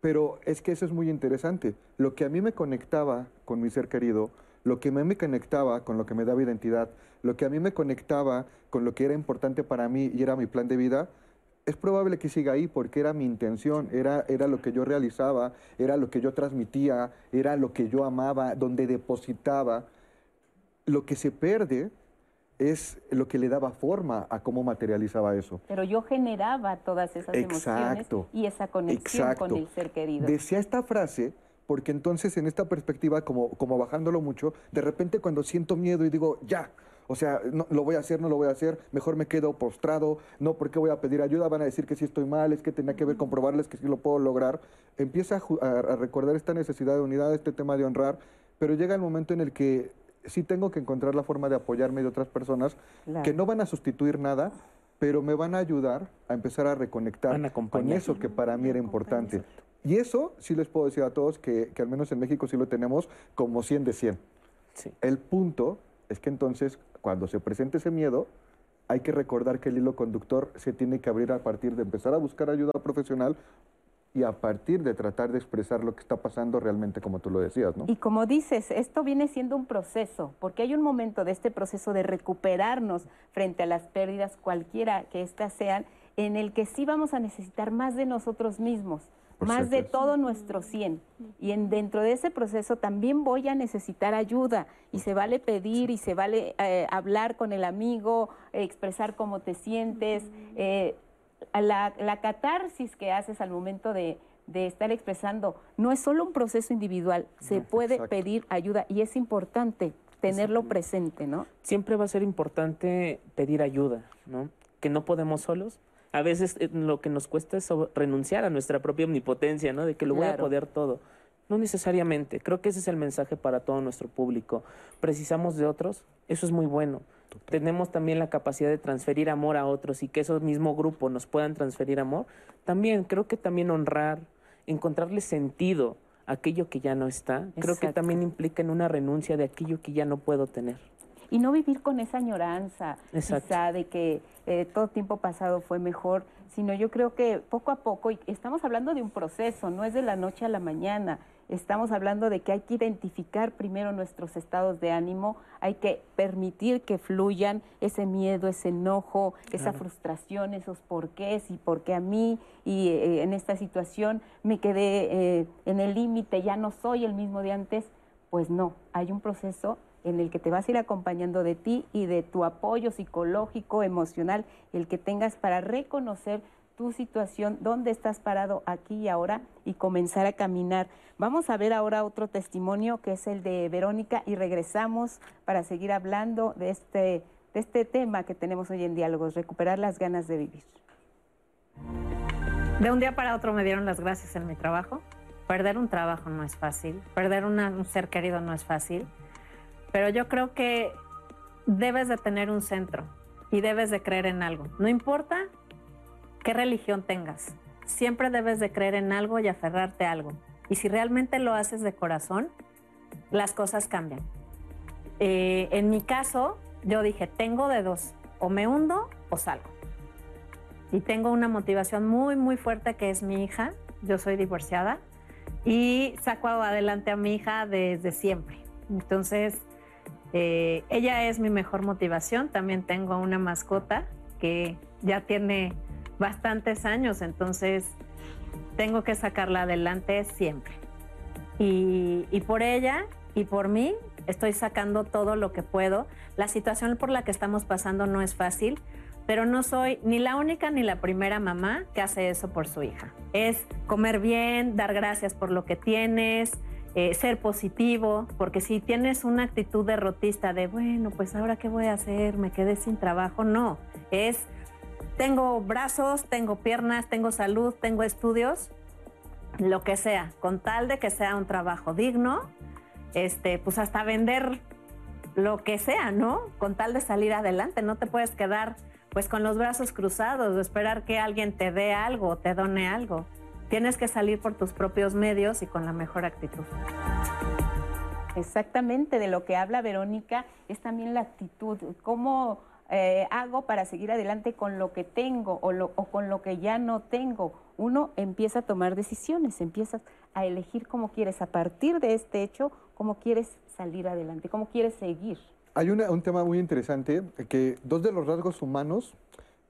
Pero es que eso es muy interesante. Lo que a mí me conectaba con mi ser querido, lo que a mí me conectaba con lo que me daba identidad, lo que a mí me conectaba con lo que era importante para mí y era mi plan de vida, es probable que siga ahí porque era mi intención, era, era lo que yo realizaba, era lo que yo transmitía, era lo que yo amaba, donde depositaba. Lo que se pierde es lo que le daba forma a cómo materializaba eso. Pero yo generaba todas esas emociones y esa conexión con el ser querido. Decía esta frase porque entonces en esta perspectiva, como, como bajándolo mucho, de repente cuando siento miedo y digo, ya, o sea, no, lo voy a hacer, no lo voy a hacer, mejor me quedo postrado, no, porque voy a pedir ayuda? Van a decir que sí estoy mal, es que tenía que ver comprobarles que sí lo puedo lograr. Empieza a, recordar esta necesidad de unidad, este tema de honrar, pero llega el momento en el que sí tengo que encontrar la forma de apoyarme de otras personas que no van a sustituir nada, pero me van a ayudar a empezar a reconectar con eso que para mí era importante. Y eso sí les puedo decir a todos que, al menos en México sí lo tenemos como 100 de 100. El punto es que entonces cuando se presente ese miedo, hay que recordar que el hilo conductor se tiene que abrir a partir de empezar a buscar ayuda profesional y a partir de tratar de expresar lo que está pasando realmente como tú lo decías, ¿no? Y como dices, esto viene siendo un proceso, porque hay un momento de este proceso de recuperarnos frente a las pérdidas, cualquiera que éstas sean, en el que sí vamos a necesitar más de nosotros mismos, más de todo nuestro 100. Y en, dentro de ese proceso también voy a necesitar ayuda y se vale pedir y se vale eh, hablar con el amigo, expresar cómo te sientes. Eh, la, la, catarsis que haces al momento de, estar expresando no es solo un proceso individual, se puede pedir ayuda y es importante tenerlo presente, ¿no? Siempre va a ser importante pedir ayuda, ¿no? Que no podemos solos. A veces eh, lo que nos cuesta es renunciar a nuestra propia omnipotencia, ¿no? De que lo voy a poder todo. No necesariamente. Creo que ese es el mensaje para todo nuestro público. Precisamos de otros, eso es muy bueno tenemos también la capacidad de transferir amor a otros y que esos mismo grupo nos puedan transferir amor, también creo que también honrar, encontrarle sentido a aquello que ya no está, creo que también implica en una renuncia de aquello que ya no puedo tener. Y no vivir con esa añoranza, quizá de que eh, todo tiempo pasado fue mejor, sino yo creo que poco a poco, y estamos hablando de un proceso, no es de la noche a la mañana, estamos hablando de que hay que identificar primero nuestros estados de ánimo, hay que permitir que fluyan ese miedo, ese enojo, esa frustración, esos porqués y por qué a mí y eh, en esta situación me quedé eh, en el límite, ya no soy el mismo de antes. Pues no, hay un proceso en el que te vas a ir acompañando de ti y de tu apoyo psicológico, emocional, el que tengas para reconocer tu situación, dónde estás parado aquí y ahora y comenzar a caminar. Vamos a ver ahora otro testimonio que es el de Verónica y regresamos para seguir hablando de este, de este tema que tenemos hoy en Diálogos, recuperar las ganas de vivir. De un día para otro me dieron las gracias en mi trabajo. Perder un trabajo no es fácil, perder un ser querido no es fácil, pero yo creo que debes de tener un centro y debes de creer en algo. No importa qué religión tengas. Siempre debes de creer en algo y aferrarte a algo. Y si realmente lo haces de corazón, las cosas cambian. Eh, en mi caso, yo dije, tengo de dos, o me hundo o salgo. Y tengo una motivación muy, muy fuerte que es mi hija. Yo soy divorciada y saco adelante a mi hija desde siempre. Entonces, eh, ella es mi mejor motivación. También tengo una mascota que ya tiene bastantes años, entonces tengo que sacarla adelante siempre. Y, por ella y por mí estoy sacando todo lo que puedo. La situación por la que estamos pasando no es fácil, pero no soy ni la única ni la primera mamá que hace eso por su hija. Es comer bien, dar gracias por lo que tienes, eh, ser positivo, porque si tienes una actitud derrotista de, bueno, pues ahora qué voy a hacer, me quedé sin trabajo, no, es tengo brazos, tengo piernas, tengo salud, tengo estudios, lo que sea, con tal de que sea un trabajo digno, este, pues hasta vender lo que sea, ¿no? Con tal de salir adelante, no te puedes quedar pues con los brazos cruzados, esperar que alguien te dé algo te done algo. Tienes que salir por tus propios medios y con la mejor actitud. Exactamente, de lo que habla Verónica es también la actitud, cómo eh, hago para seguir adelante con lo que tengo o, o, con lo que ya no tengo. Uno empieza a tomar decisiones, empiezas a elegir cómo quieres a partir de este hecho, cómo quieres salir adelante, cómo quieres seguir. Hay un tema muy interesante, que dos de los rasgos humanos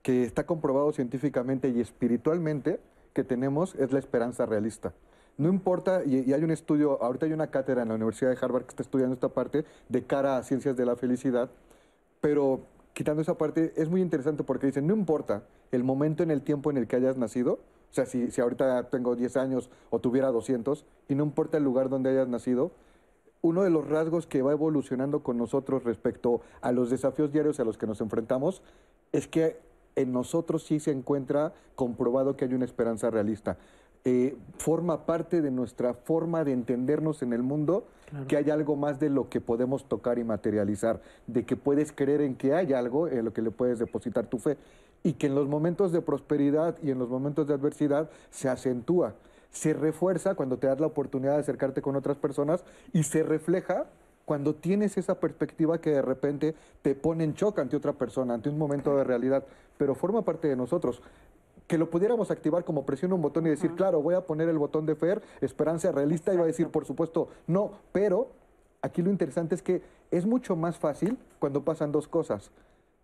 que está comprobado científicamente y espiritualmente que tenemos es la esperanza realista. No importa, y, hay un estudio, ahorita hay una cátedra en la Universidad de Harvard que está estudiando esta parte de cara a ciencias de la felicidad, pero quitando esa parte, es muy interesante porque dicen, no importa el momento en el tiempo en el que hayas nacido, o sea, si, si ahorita tengo 10 años o tuviera 200, y no importa el lugar donde hayas nacido, uno de los rasgos que va evolucionando con nosotros respecto a los desafíos diarios a los que nos enfrentamos es que en nosotros sí se encuentra comprobado que hay una esperanza realista. eh, forma parte de nuestra forma de entendernos en el mundo, que hay algo más de lo que podemos tocar y materializar, de que puedes creer en que hay algo en lo que le puedes depositar tu fe y que en los momentos de prosperidad y en los momentos de adversidad se acentúa, se refuerza cuando te das la oportunidad de acercarte con otras personas y se refleja cuando tienes esa perspectiva que de repente te pone en shock ante otra persona, ante un momento de realidad, pero forma parte de nosotros que lo pudiéramos activar como presión un botón y decir, claro, voy a poner el botón de Fer, esperanza realista, y va a decir, por supuesto, no, pero aquí lo interesante es que es mucho más fácil cuando pasan dos cosas.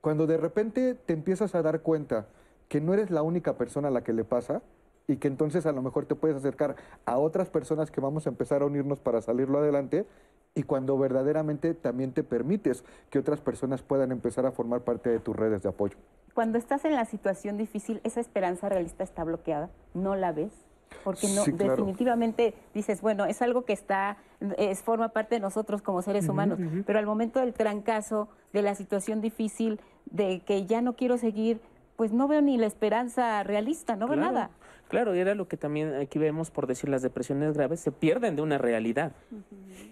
Cuando de repente te empiezas a dar cuenta que no eres la única persona a la que le pasa y que entonces a lo mejor te puedes acercar a otras personas que vamos a empezar a unirnos para salirlo adelante y cuando verdaderamente también te permites que otras personas puedan empezar a formar parte de tus redes de apoyo. Cuando estás en la situación difícil, esa esperanza realista está bloqueada, no la ves, porque no definitivamente dices, bueno, es algo que está es forma parte de nosotros como seres humanos, pero al momento del trancazo, de la situación difícil, de que ya no quiero seguir, pues no veo ni la esperanza realista, no veo nada. Claro, y era lo que también aquí vemos, por decir, las depresiones graves se pierden de una realidad,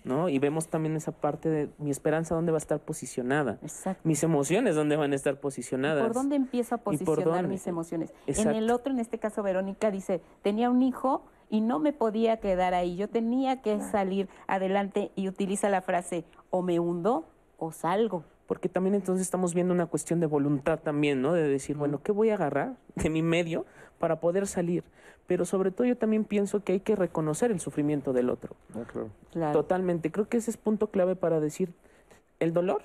¿no? Y vemos también esa parte de mi esperanza, ¿dónde va a estar posicionada? Exacto. Mis emociones, ¿dónde van a estar posicionadas? ¿Por dónde empiezo a posicionar mis emociones? En el otro, en este caso, Verónica dice, tenía un hijo y no me podía quedar ahí, yo tenía que salir adelante y utiliza la frase, o me hundo o salgo porque también entonces estamos viendo una cuestión de voluntad también, ¿no? De decir, bueno, ¿qué voy a agarrar de mi medio para poder salir? Pero sobre todo yo también pienso que hay que reconocer el sufrimiento del otro. Ah, Totalmente. Creo que ese es punto clave para decir, el dolor,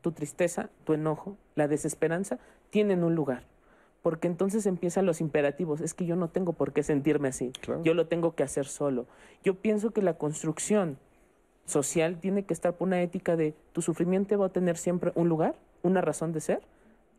tu tristeza, tu enojo, la desesperanza, tienen un lugar. Porque entonces empiezan los imperativos. Es que yo no tengo por qué sentirme así. Yo lo tengo que hacer solo. Yo pienso que la construcción social tiene que estar por una ética de tu sufrimiento va a tener siempre un lugar, una razón de ser,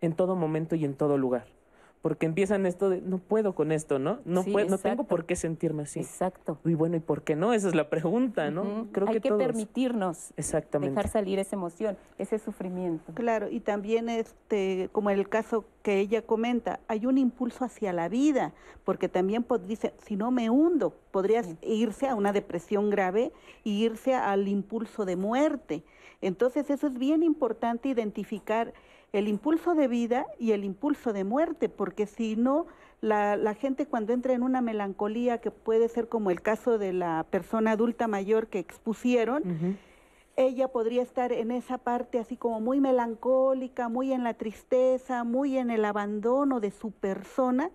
en todo momento y en todo lugar porque empiezan esto de no puedo con esto, ¿no? No puedo, no tengo por qué sentirme así. Exacto. Y bueno, ¿y por qué no? Esa es la pregunta, ¿no? Creo Hay que, permitirnos Exactamente. dejar salir esa emoción, ese sufrimiento. Claro, y también este como el caso que ella comenta, hay un impulso hacia la vida, porque también dice, si no me hundo, podrías irse a una depresión grave e irse al impulso de muerte. Entonces, eso es bien importante identificar el impulso de vida y el impulso de muerte, porque si no, la, gente cuando entra en una melancolía, que puede ser como el caso de la persona adulta mayor que expusieron, ella podría estar en esa parte así como muy melancólica, muy en la tristeza, muy en el abandono de su persona,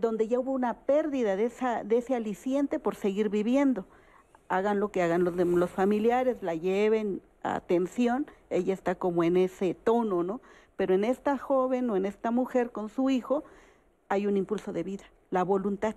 donde ya hubo una pérdida de, esa, de ese aliciente por seguir viviendo. Hagan lo que hagan los, los familiares, la lleven, atención, ella está como en ese tono, ¿no? Pero en esta joven o en esta mujer con su hijo hay un impulso de vida, la voluntad,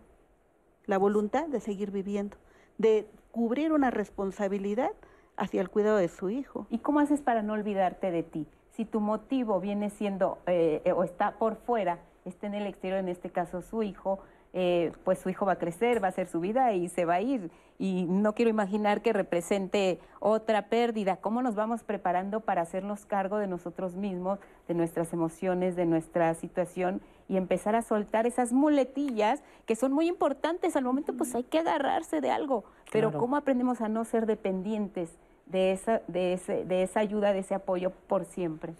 la voluntad de seguir viviendo, de cubrir una responsabilidad hacia el cuidado de su hijo. ¿Y cómo haces para no olvidarte de ti? Si tu motivo viene siendo eh, o está por fuera, está en el exterior, en este caso su hijo, eh, pues su hijo va a crecer, va a hacer su vida y se va a ir. Y no quiero imaginar que represente otra pérdida. ¿Cómo nos vamos preparando para hacernos cargo de nosotros mismos, de nuestras emociones, de nuestra situación y empezar a soltar esas muletillas que son muy importantes? Al momento pues hay que agarrarse de algo, pero ¿cómo aprendemos a no ser dependientes? De esa, de, ese, de esa ayuda, de ese apoyo por siempre.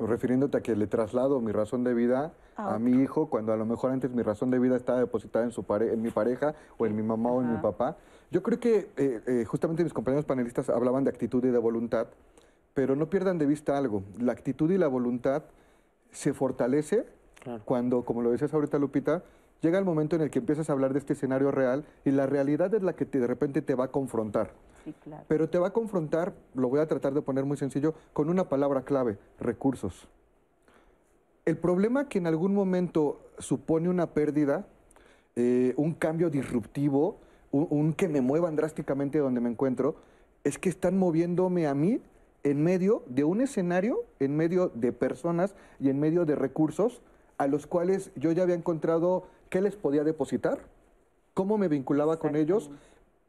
refiriéndote a que le traslado mi razón de vida a, mi hijo, cuando a lo mejor antes mi razón de vida estaba depositada en, su en mi pareja o en mi mamá o en mi papá. Yo creo que eh, eh, justamente mis compañeros panelistas hablaban de actitud y de voluntad, pero no pierdan de vista algo. La actitud y la voluntad se fortalece cuando, como lo decías ahorita Lupita, llega el momento en el que empiezas a hablar de este escenario real y la realidad es la que de repente te va a confrontar. Pero te va a confrontar, lo voy a tratar de poner muy sencillo, con una palabra clave, recursos. El problema que en algún momento supone una pérdida, eh, un cambio disruptivo, un, que me muevan drásticamente donde me encuentro, es que están moviéndome a mí en medio de un escenario, en medio de personas y en medio de recursos a los cuales yo ya había encontrado qué les podía depositar, cómo me vinculaba con ellos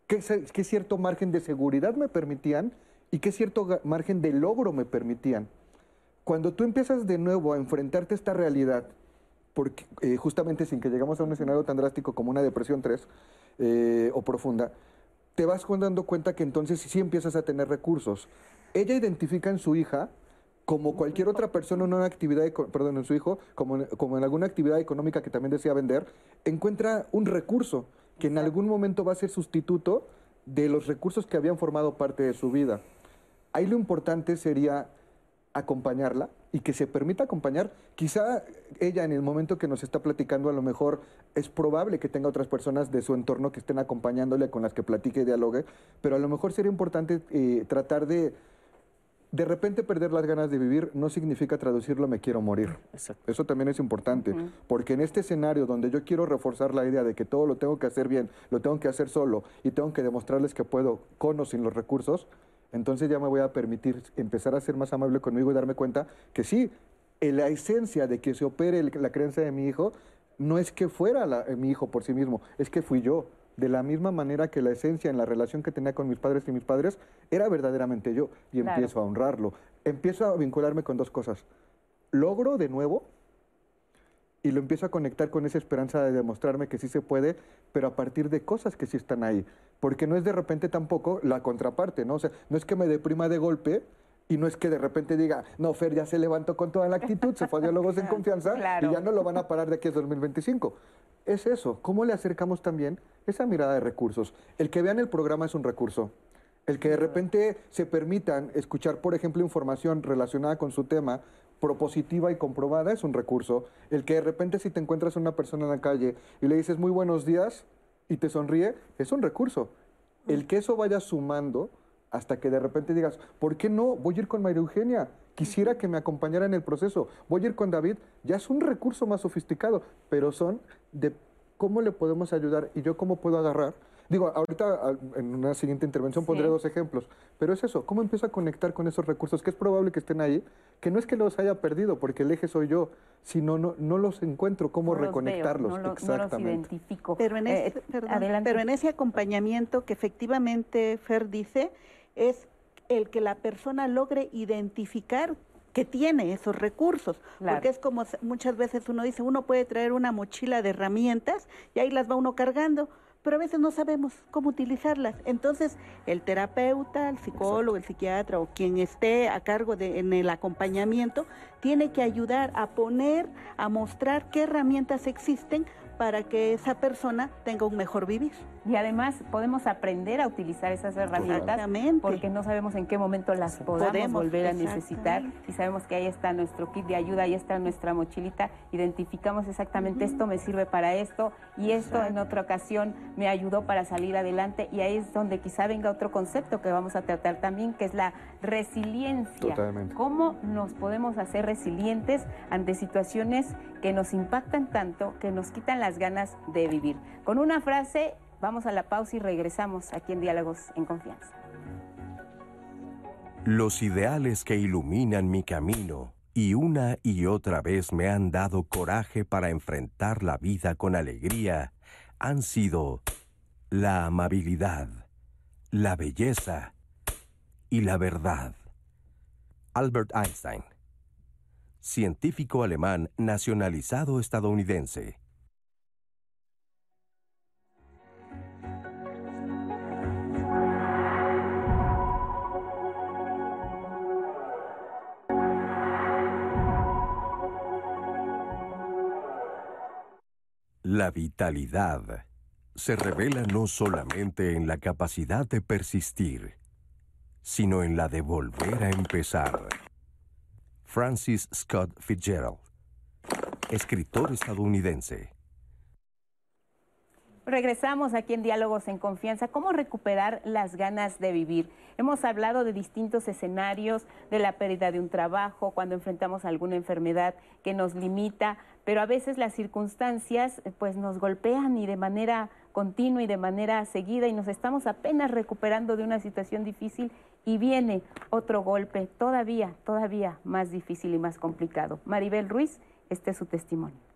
qué, cierto margen de seguridad me permitían y qué cierto margen de logro me permitían. Cuando tú empiezas de nuevo a enfrentarte a esta realidad porque eh, justamente sin que llegamos a un escenario tan drástico como una depresión 3 eh, o profunda, te vas dando cuenta que entonces sí empiezas a tener recursos. Ella identifica en su hija como cualquier otra persona en una actividad, perdón, en su hijo, como, como en alguna actividad económica que también desea vender, encuentra un recurso que en algún momento va a ser sustituto de los recursos que habían formado parte de su vida. Ahí lo importante sería acompañarla y que se permita acompañar. Quizá ella en el momento que nos está platicando a lo mejor es probable que tenga otras personas de su entorno que estén acompañándole con las que platique y dialogue, pero a lo mejor sería importante eh, tratar de... De repente perder las ganas de vivir no significa traducirlo me quiero morir. Eso también es importante, porque en este escenario donde yo quiero reforzar la idea de que todo lo tengo que hacer bien, lo tengo que hacer solo y tengo que demostrarles que puedo con o sin los recursos, entonces ya me voy a permitir empezar a ser más amable conmigo y darme cuenta que sí, la esencia de que se opere la creencia de mi hijo no es que fuera mi hijo por sí mismo, es que fui yo. De la misma manera que la esencia en la relación que tenía con mis padres y mis padres era verdaderamente yo. Y empiezo a honrarlo. Empiezo a vincularme con dos cosas. Logro de nuevo y lo empiezo a conectar con esa esperanza de demostrarme que sí se puede, pero a partir de cosas que sí están ahí. Porque no es de repente tampoco la contraparte, ¿no? O sea, no es que me deprima de golpe y no es que de repente diga, no, Fer ya se levantó con toda la actitud, se fue a diálogos en confianza y ya no lo van a parar de aquí a 2025. Es eso, ¿cómo le acercamos también esa mirada de recursos? El que vean el programa es un recurso. El que de repente se permitan escuchar, por ejemplo, información relacionada con su tema, propositiva y comprobada es un recurso. El que de repente si te encuentras a una persona en la calle y le dices muy buenos días y te sonríe, es un recurso. El que eso vaya sumando hasta que de repente digas, ¿por qué no? Voy a ir con María Eugenia. Quisiera que me acompañara en el proceso. Voy a ir con David. Ya es un recurso más sofisticado, pero son de cómo le podemos ayudar y yo cómo puedo agarrar Digo, ahorita en una siguiente intervención pondré dos ejemplos, pero es eso, ¿cómo empiezo a conectar con esos recursos? Que es probable que estén ahí, que no es que los haya perdido, porque el eje soy yo, sino no, no los encuentro, cómo reconectarlos. Exactamente. No los identifico. Pero en, ese, eh, pero en ese acompañamiento que efectivamente Fer dice, es el que la persona logre identificar que tiene esos recursos, porque es como muchas veces uno dice, uno puede traer una mochila de herramientas y ahí las va uno cargando, pero a veces no sabemos cómo utilizarlas. Entonces, el terapeuta, el psicólogo, el psiquiatra o quien esté a cargo de, en el acompañamiento, tiene que ayudar a poner, a mostrar qué herramientas existen para que esa persona tenga un mejor vivir. Y además podemos aprender a utilizar esas herramientas porque no sabemos en qué momento las podamos volver a necesitar. y sabemos que ahí está nuestro kit de ayuda, ahí está nuestra mochilita, identificamos exactamente esto me sirve para esto y esto en otra ocasión me ayudó para salir adelante. Y ahí es donde quizá venga otro concepto que vamos a tratar también que es la resiliencia. ¿Cómo nos podemos hacer resilientes ante situaciones que nos impactan tanto, que nos quitan las ganas de vivir? Con una frase Vamos a la pausa y regresamos aquí en Diálogos en Confianza. Los ideales que iluminan mi camino y una y otra vez me han dado coraje para enfrentar la vida con alegría han sido la amabilidad, la belleza y la verdad. Albert Einstein, científico alemán nacionalizado estadounidense. La vitalidad se revela no solamente en la capacidad de persistir, sino en la de volver a empezar. Francis Scott Fitzgerald, escritor estadounidense. Regresamos aquí en Diálogos en Confianza. ¿Cómo recuperar las ganas de vivir? Hemos hablado de distintos escenarios, de la pérdida de un trabajo, cuando enfrentamos alguna enfermedad que nos limita, pero a veces las circunstancias pues nos golpean y de manera continua y de manera seguida y nos estamos apenas recuperando de una situación difícil y viene otro golpe todavía, todavía más difícil y más complicado. Maribel Ruiz, este es su testimonio.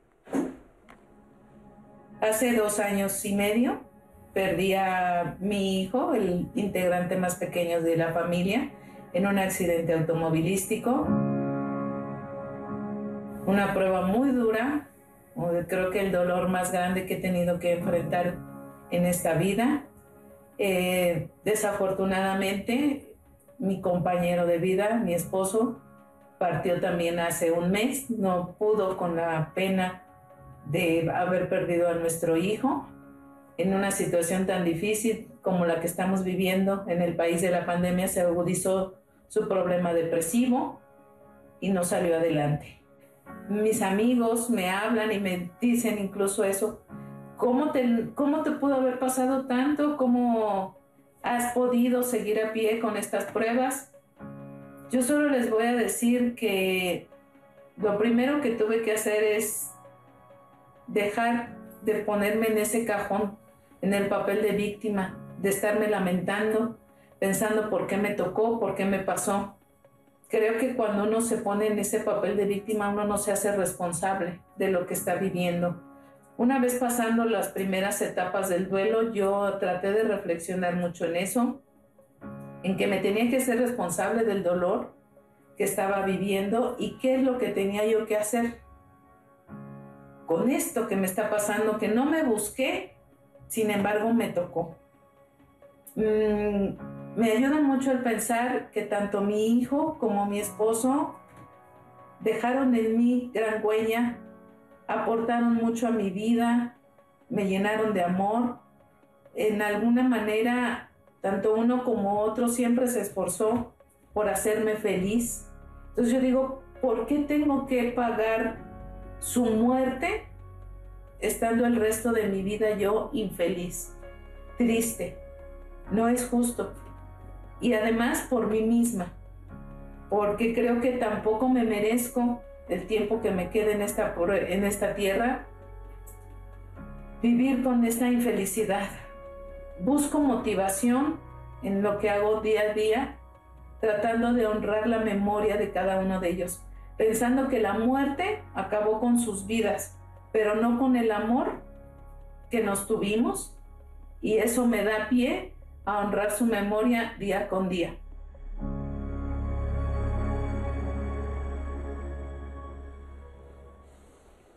Hace dos años y medio perdí a mi hijo, el integrante más pequeño de la familia, en un accidente automovilístico. Una prueba muy dura, creo que el dolor más grande que he tenido que enfrentar en esta vida. Eh, desafortunadamente, mi compañero de vida, mi esposo, partió también hace un mes, no pudo con la pena de haber perdido a nuestro hijo en una situación tan difícil como la que estamos viviendo en el país de la pandemia, se agudizó su problema depresivo y no salió adelante. Mis amigos me hablan y me dicen incluso eso, ¿cómo te, cómo te pudo haber pasado tanto? ¿Cómo has podido seguir a pie con estas pruebas? Yo solo les voy a decir que lo primero que tuve que hacer es dejar de ponerme en ese cajón, en el papel de víctima, de estarme lamentando, pensando por qué me tocó, por qué me pasó. Creo que cuando uno se pone en ese papel de víctima, uno no se hace responsable de lo que está viviendo. Una vez pasando las primeras etapas del duelo, yo traté de reflexionar mucho en eso, en que me tenía que ser responsable del dolor que estaba viviendo y qué es lo que tenía yo que hacer con esto que me está pasando, que no me busqué, sin embargo me tocó. Mm, me ayuda mucho el pensar que tanto mi hijo como mi esposo dejaron en mí gran huella, aportaron mucho a mi vida, me llenaron de amor. En alguna manera, tanto uno como otro siempre se esforzó por hacerme feliz. Entonces yo digo, ¿por qué tengo que pagar su muerte estando el resto de mi vida yo infeliz, triste? no es justo. Y además por mí misma, porque creo que tampoco me merezco el tiempo que me quede en esta, en esta tierra vivir con esta infelicidad. Busco motivación en lo que hago día a día, tratando de honrar la memoria de cada uno de ellos, pensando que la muerte acabó con sus vidas, pero no con el amor que nos tuvimos, y eso me da pie a honrar su memoria día con día.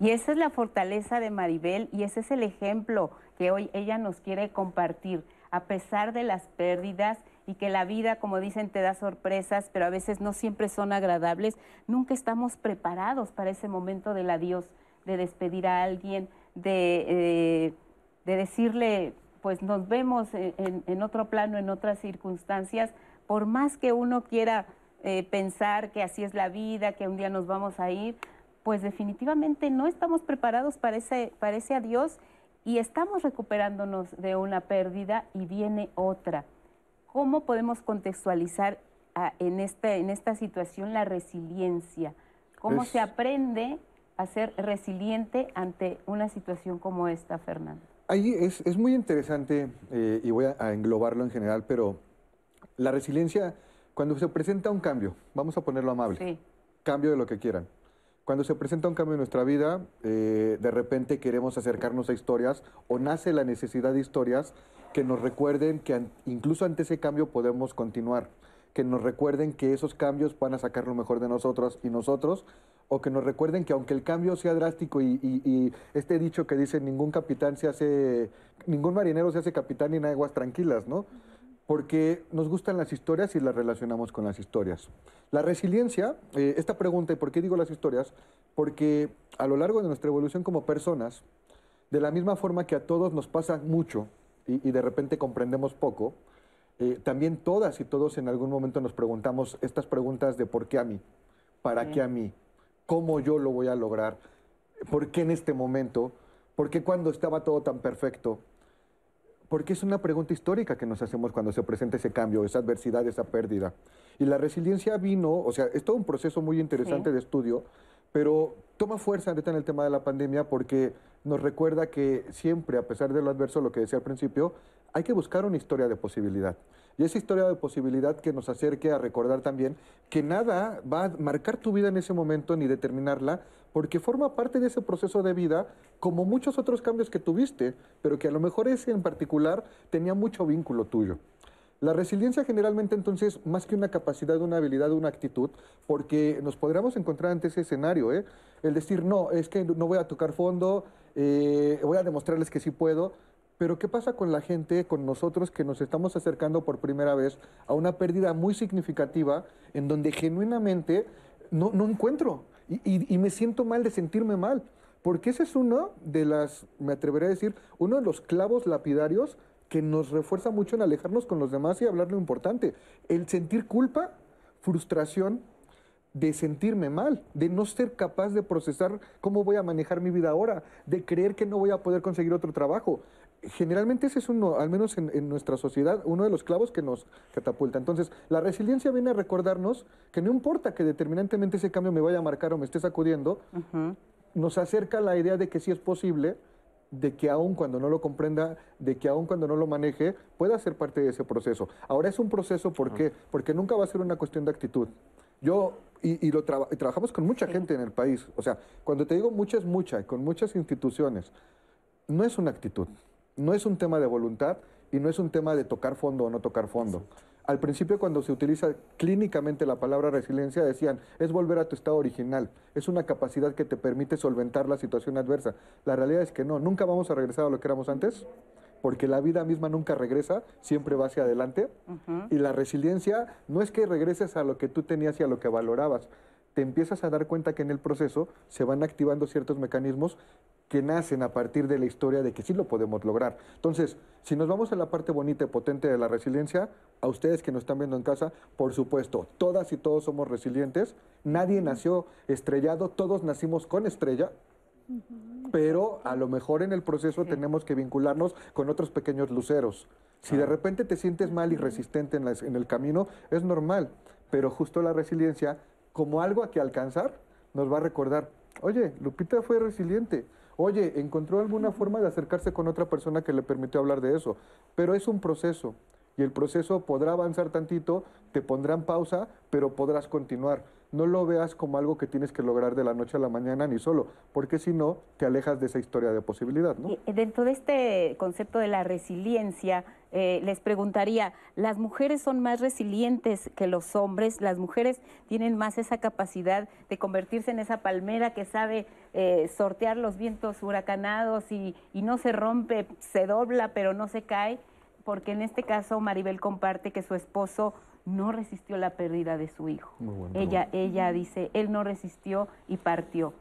Y esa es la fortaleza de Maribel y ese es el ejemplo que hoy ella nos quiere compartir, a pesar de las pérdidas y que la vida, como dicen, te da sorpresas, pero a veces no siempre son agradables, nunca estamos preparados para ese momento del adiós, de despedir a alguien, de, eh, de decirle pues nos vemos en, otro plano, en otras circunstancias, por más que uno quiera eh, pensar que así es la vida, que un día nos vamos a ir, pues definitivamente no estamos preparados para ese, para ese adiós y estamos recuperándonos de una pérdida y viene otra. ¿Cómo podemos contextualizar ah, en, en esta situación la resiliencia? ¿Cómo se aprende a ser resiliente ante una situación como esta, Fernando? Ahí es, muy interesante eh, y voy a, englobarlo en general, pero la resiliencia, cuando se presenta un cambio, vamos a ponerlo amable, cambio de lo que quieran. Cuando se presenta un cambio en nuestra vida, eh, de repente queremos acercarnos a historias o nace la necesidad de historias que nos recuerden que incluso ante ese cambio podemos continuar, que nos recuerden que esos cambios van a sacar lo mejor de nosotros y nosotros o que nos recuerden que aunque el cambio sea drástico y, este dicho que dice ningún capitán se hace, ningún marinero se hace capitán en aguas tranquilas, ¿no? Porque nos gustan las historias y las relacionamos con las historias. La resiliencia, eh, esta pregunta, ¿y por qué digo las historias? Porque a lo largo de nuestra evolución como personas, de la misma forma que a todos nos pasa mucho y, de repente comprendemos poco, eh, también todas y todos en algún momento nos preguntamos estas preguntas de ¿por qué a mí? ¿Para qué a mí? ¿Cómo yo lo voy a lograr? ¿Por qué en este momento? ¿Por qué cuando estaba todo tan perfecto? Porque es una pregunta histórica que nos hacemos cuando se presenta ese cambio, esa adversidad, esa pérdida. Y la resiliencia vino, o sea, es todo un proceso muy interesante de estudio, pero toma fuerza ahorita en el tema de la pandemia porque nos recuerda que siempre, a pesar de lo adverso, lo que decía al principio, hay que buscar una historia de posibilidad. Y esa historia de posibilidad que nos acerque a recordar también que nada va a marcar tu vida en ese momento ni determinarla, porque forma parte de ese proceso de vida, como muchos otros cambios que tuviste, pero que a lo mejor ese en particular tenía mucho vínculo tuyo. La resiliencia generalmente entonces, más que una capacidad, una habilidad, una actitud, porque nos podríamos encontrar ante ese escenario, ¿eh? el decir, no, es que no voy a tocar fondo, eh, voy a demostrarles que sí puedo, pero ¿qué pasa con la gente, con nosotros que nos estamos acercando por primera vez a una pérdida muy significativa en donde genuinamente no, no encuentro y, me siento mal de sentirme mal? Porque ese es uno de las, me atreveré a decir, uno de los clavos lapidarios que nos refuerza mucho en alejarnos con los demás y hablar lo importante. El sentir culpa, frustración, de sentirme mal, de no ser capaz de procesar cómo voy a manejar mi vida ahora, de creer que no voy a poder conseguir otro trabajo. Generalmente ese es uno, al menos en, nuestra sociedad, uno de los clavos que nos catapulta. Entonces, la resiliencia viene a recordarnos que no importa que determinantemente ese cambio me vaya a marcar o me esté sacudiendo, nos acerca la idea de que sí es posible, de que aun cuando no lo comprenda, de que aun cuando no lo maneje, pueda ser parte de ese proceso. Ahora es un proceso, ¿por qué? Porque nunca va a ser una cuestión de actitud. Yo, y, lo trabajamos con mucha gente en el país, o sea, cuando te digo mucha es mucha, con muchas instituciones, no es una actitud, no es un tema de voluntad y no es un tema de tocar fondo o no tocar fondo. Al principio, cuando se utiliza clínicamente la palabra resiliencia, decían, es volver a tu estado original, es una capacidad que te permite solventar la situación adversa. La realidad es que no, nunca vamos a regresar a lo que éramos antes, porque la vida misma nunca regresa, siempre va hacia adelante. Y la resiliencia no es que regreses a lo que tú tenías y a lo que valorabas, te empiezas a dar cuenta que en el proceso se van activando ciertos mecanismos que nacen a partir de la historia de que sí lo podemos lograr. Entonces, si nos vamos a la parte bonita y potente de la resiliencia, a ustedes que nos están viendo en casa, por supuesto, todas y todos somos resilientes. Nadie nació estrellado, todos nacimos con estrella. Pero a lo mejor en el proceso tenemos que vincularnos con otros pequeños luceros. Si de repente te sientes mal y resistente en, en el camino, es normal. Pero justo la resiliencia, como algo a que alcanzar, nos va a recordar, oye, Lupita fue resiliente Oye, encontró alguna forma de acercarse con otra persona que le permitió hablar de eso, pero es un proceso y el proceso podrá avanzar tantito, te pondrán pausa, pero podrás continuar. No lo veas como algo que tienes que lograr de la noche a la mañana ni solo, porque si no, te alejas de esa historia de posibilidad. ¿no? Dentro de este concepto de la resiliencia, eh, les preguntaría, ¿las mujeres son más resilientes que los hombres? ¿Las mujeres tienen más esa capacidad de convertirse en esa palmera que sabe eh, sortear los vientos huracanados y, y no se rompe, se dobla, pero no se cae? Porque en este caso Maribel comparte que su esposo no resistió la pérdida de su hijo. ella, ella dice, él no resistió y partió.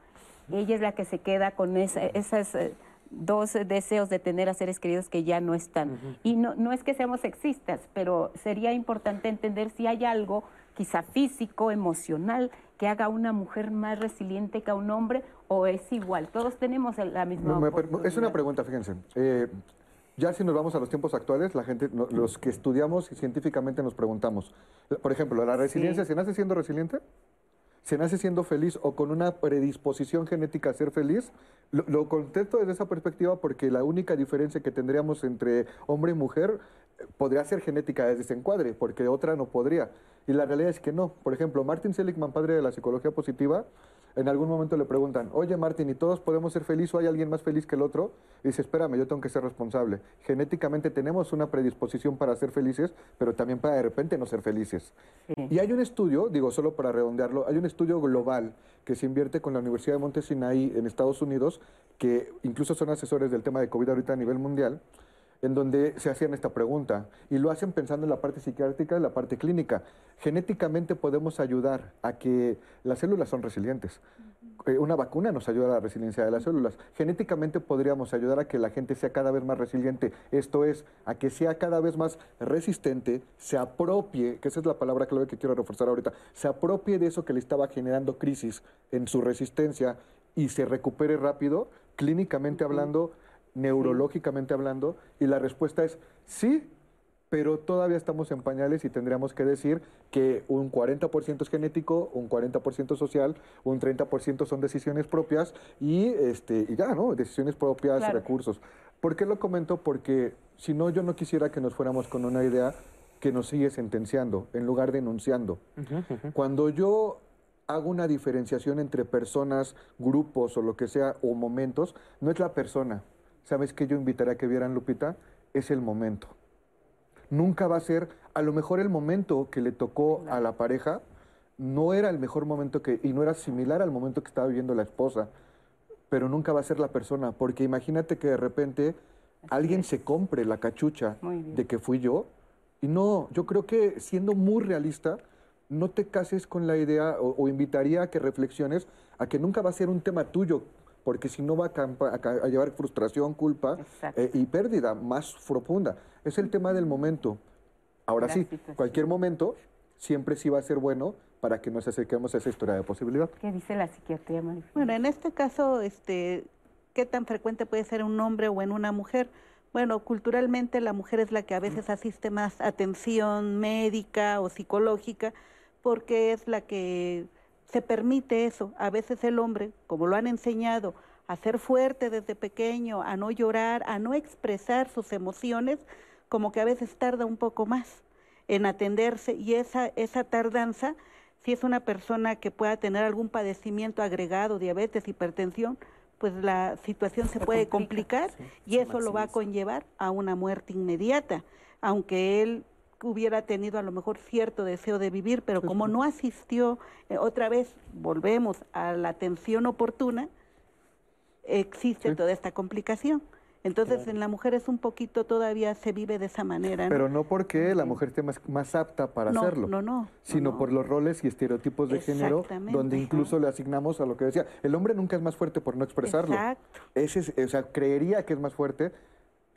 Ella es la que se queda con esa, esas eh, dos deseos de tener a seres queridos que ya no están. Y no, no es que seamos sexistas, pero sería importante entender si hay algo, quizá físico, emocional, que haga a una mujer más resiliente que a un hombre o es igual. Todos tenemos la misma. es una pregunta, fíjense. Eh, ya si nos vamos a los tiempos actuales, la gente, los que estudiamos y científicamente nos preguntamos, por ejemplo, ¿la resiliencia se nace siendo resiliente? ¿Se nace siendo feliz o con una predisposición genética a ser feliz? Lo, lo contesto desde esa perspectiva porque la única diferencia que tendríamos entre hombre y mujer eh, podría ser genética desde ese encuadre, porque otra no podría. Y la realidad es que no. Por ejemplo, Martin Seligman, padre de la psicología positiva, en algún momento le preguntan, oye Martín, ¿y todos podemos ser felices o hay alguien más feliz que el otro? Y dice, espérame, yo tengo que ser responsable. Genéticamente tenemos una predisposición para ser felices, pero también para de repente no ser felices. Y hay un estudio, digo solo para redondearlo, hay un estudio global que se invierte con la Universidad de Montesinaí en Estados Unidos, que incluso son asesores del tema de COVID ahorita a nivel mundial, en donde se hacían esta pregunta y lo hacen pensando en la parte psiquiátrica y la parte clínica. Genéticamente podemos ayudar a que las células son resilientes. Eh, una vacuna nos ayuda a la resiliencia de las células. Genéticamente podríamos ayudar a que la gente sea cada vez más resiliente. Esto es, a que sea cada vez más resistente, se apropie, que esa es la palabra clave que quiero reforzar ahorita, se apropie de eso que le estaba generando crisis en su resistencia y se recupere rápido, clínicamente hablando neurológicamente hablando? Y la respuesta es sí, pero todavía estamos en pañales y tendríamos que decir que un 40% es genético, un 40% social, un 30% son decisiones propias y, este, y ya, ¿no? Decisiones propias, recursos. ¿Por qué lo comento? Porque si no, yo no quisiera que nos fuéramos con una idea que nos sigue sentenciando en lugar de enunciando. Cuando yo hago una diferenciación entre personas, grupos o lo que sea, o momentos, no es la persona, ¿sabes qué yo invitaría a que vieran, Lupita? Es el momento. nunca va a ser, a lo mejor el momento que le tocó a la pareja no era el mejor momento que, y no era similar al momento que estaba viviendo la esposa, pero nunca va a ser la persona, porque imagínate que de repente alguien se compre la cachucha de que fui yo, y no, yo creo que siendo muy realista, no te cases con la idea o, invitaría a que reflexiones a que nunca va a ser un tema tuyo, porque si no va a, llevar frustración, culpa eh, y pérdida más profunda. Es el tema del momento. Ahora sí, cualquier momento siempre sí va a ser bueno para que nos acerquemos a esa historia de posibilidad. ¿Qué dice la psiquiatría, Bueno, en este caso, este, ¿qué tan frecuente puede ser en un hombre o en una mujer? Bueno, culturalmente la mujer es la que a veces asiste más atención médica o psicológica porque es la que se permite eso. A veces el hombre, como lo han enseñado, a ser fuerte desde pequeño, a no llorar, a no expresar sus emociones, como que a veces tarda un poco más en atenderse y esa, esa tardanza, si es una persona que pueda tener algún padecimiento agregado, diabetes, hipertensión, pues la situación se, puede complicar y eso lo va a conllevar a una muerte inmediata, aunque él hubiera tenido a lo mejor cierto deseo de vivir, pero como no asistió, eh, otra vez volvemos a la atención oportuna, existe toda esta complicación. Entonces en la mujer es un poquito todavía se vive de esa manera. Pero no porque la mujer esté más, apta para hacerlo. No, no. Sino por los roles y estereotipos de género, donde incluso le asignamos a lo que decía. El hombre nunca es más fuerte por no expresarlo. Exacto. Ese o sea, creería que es más fuerte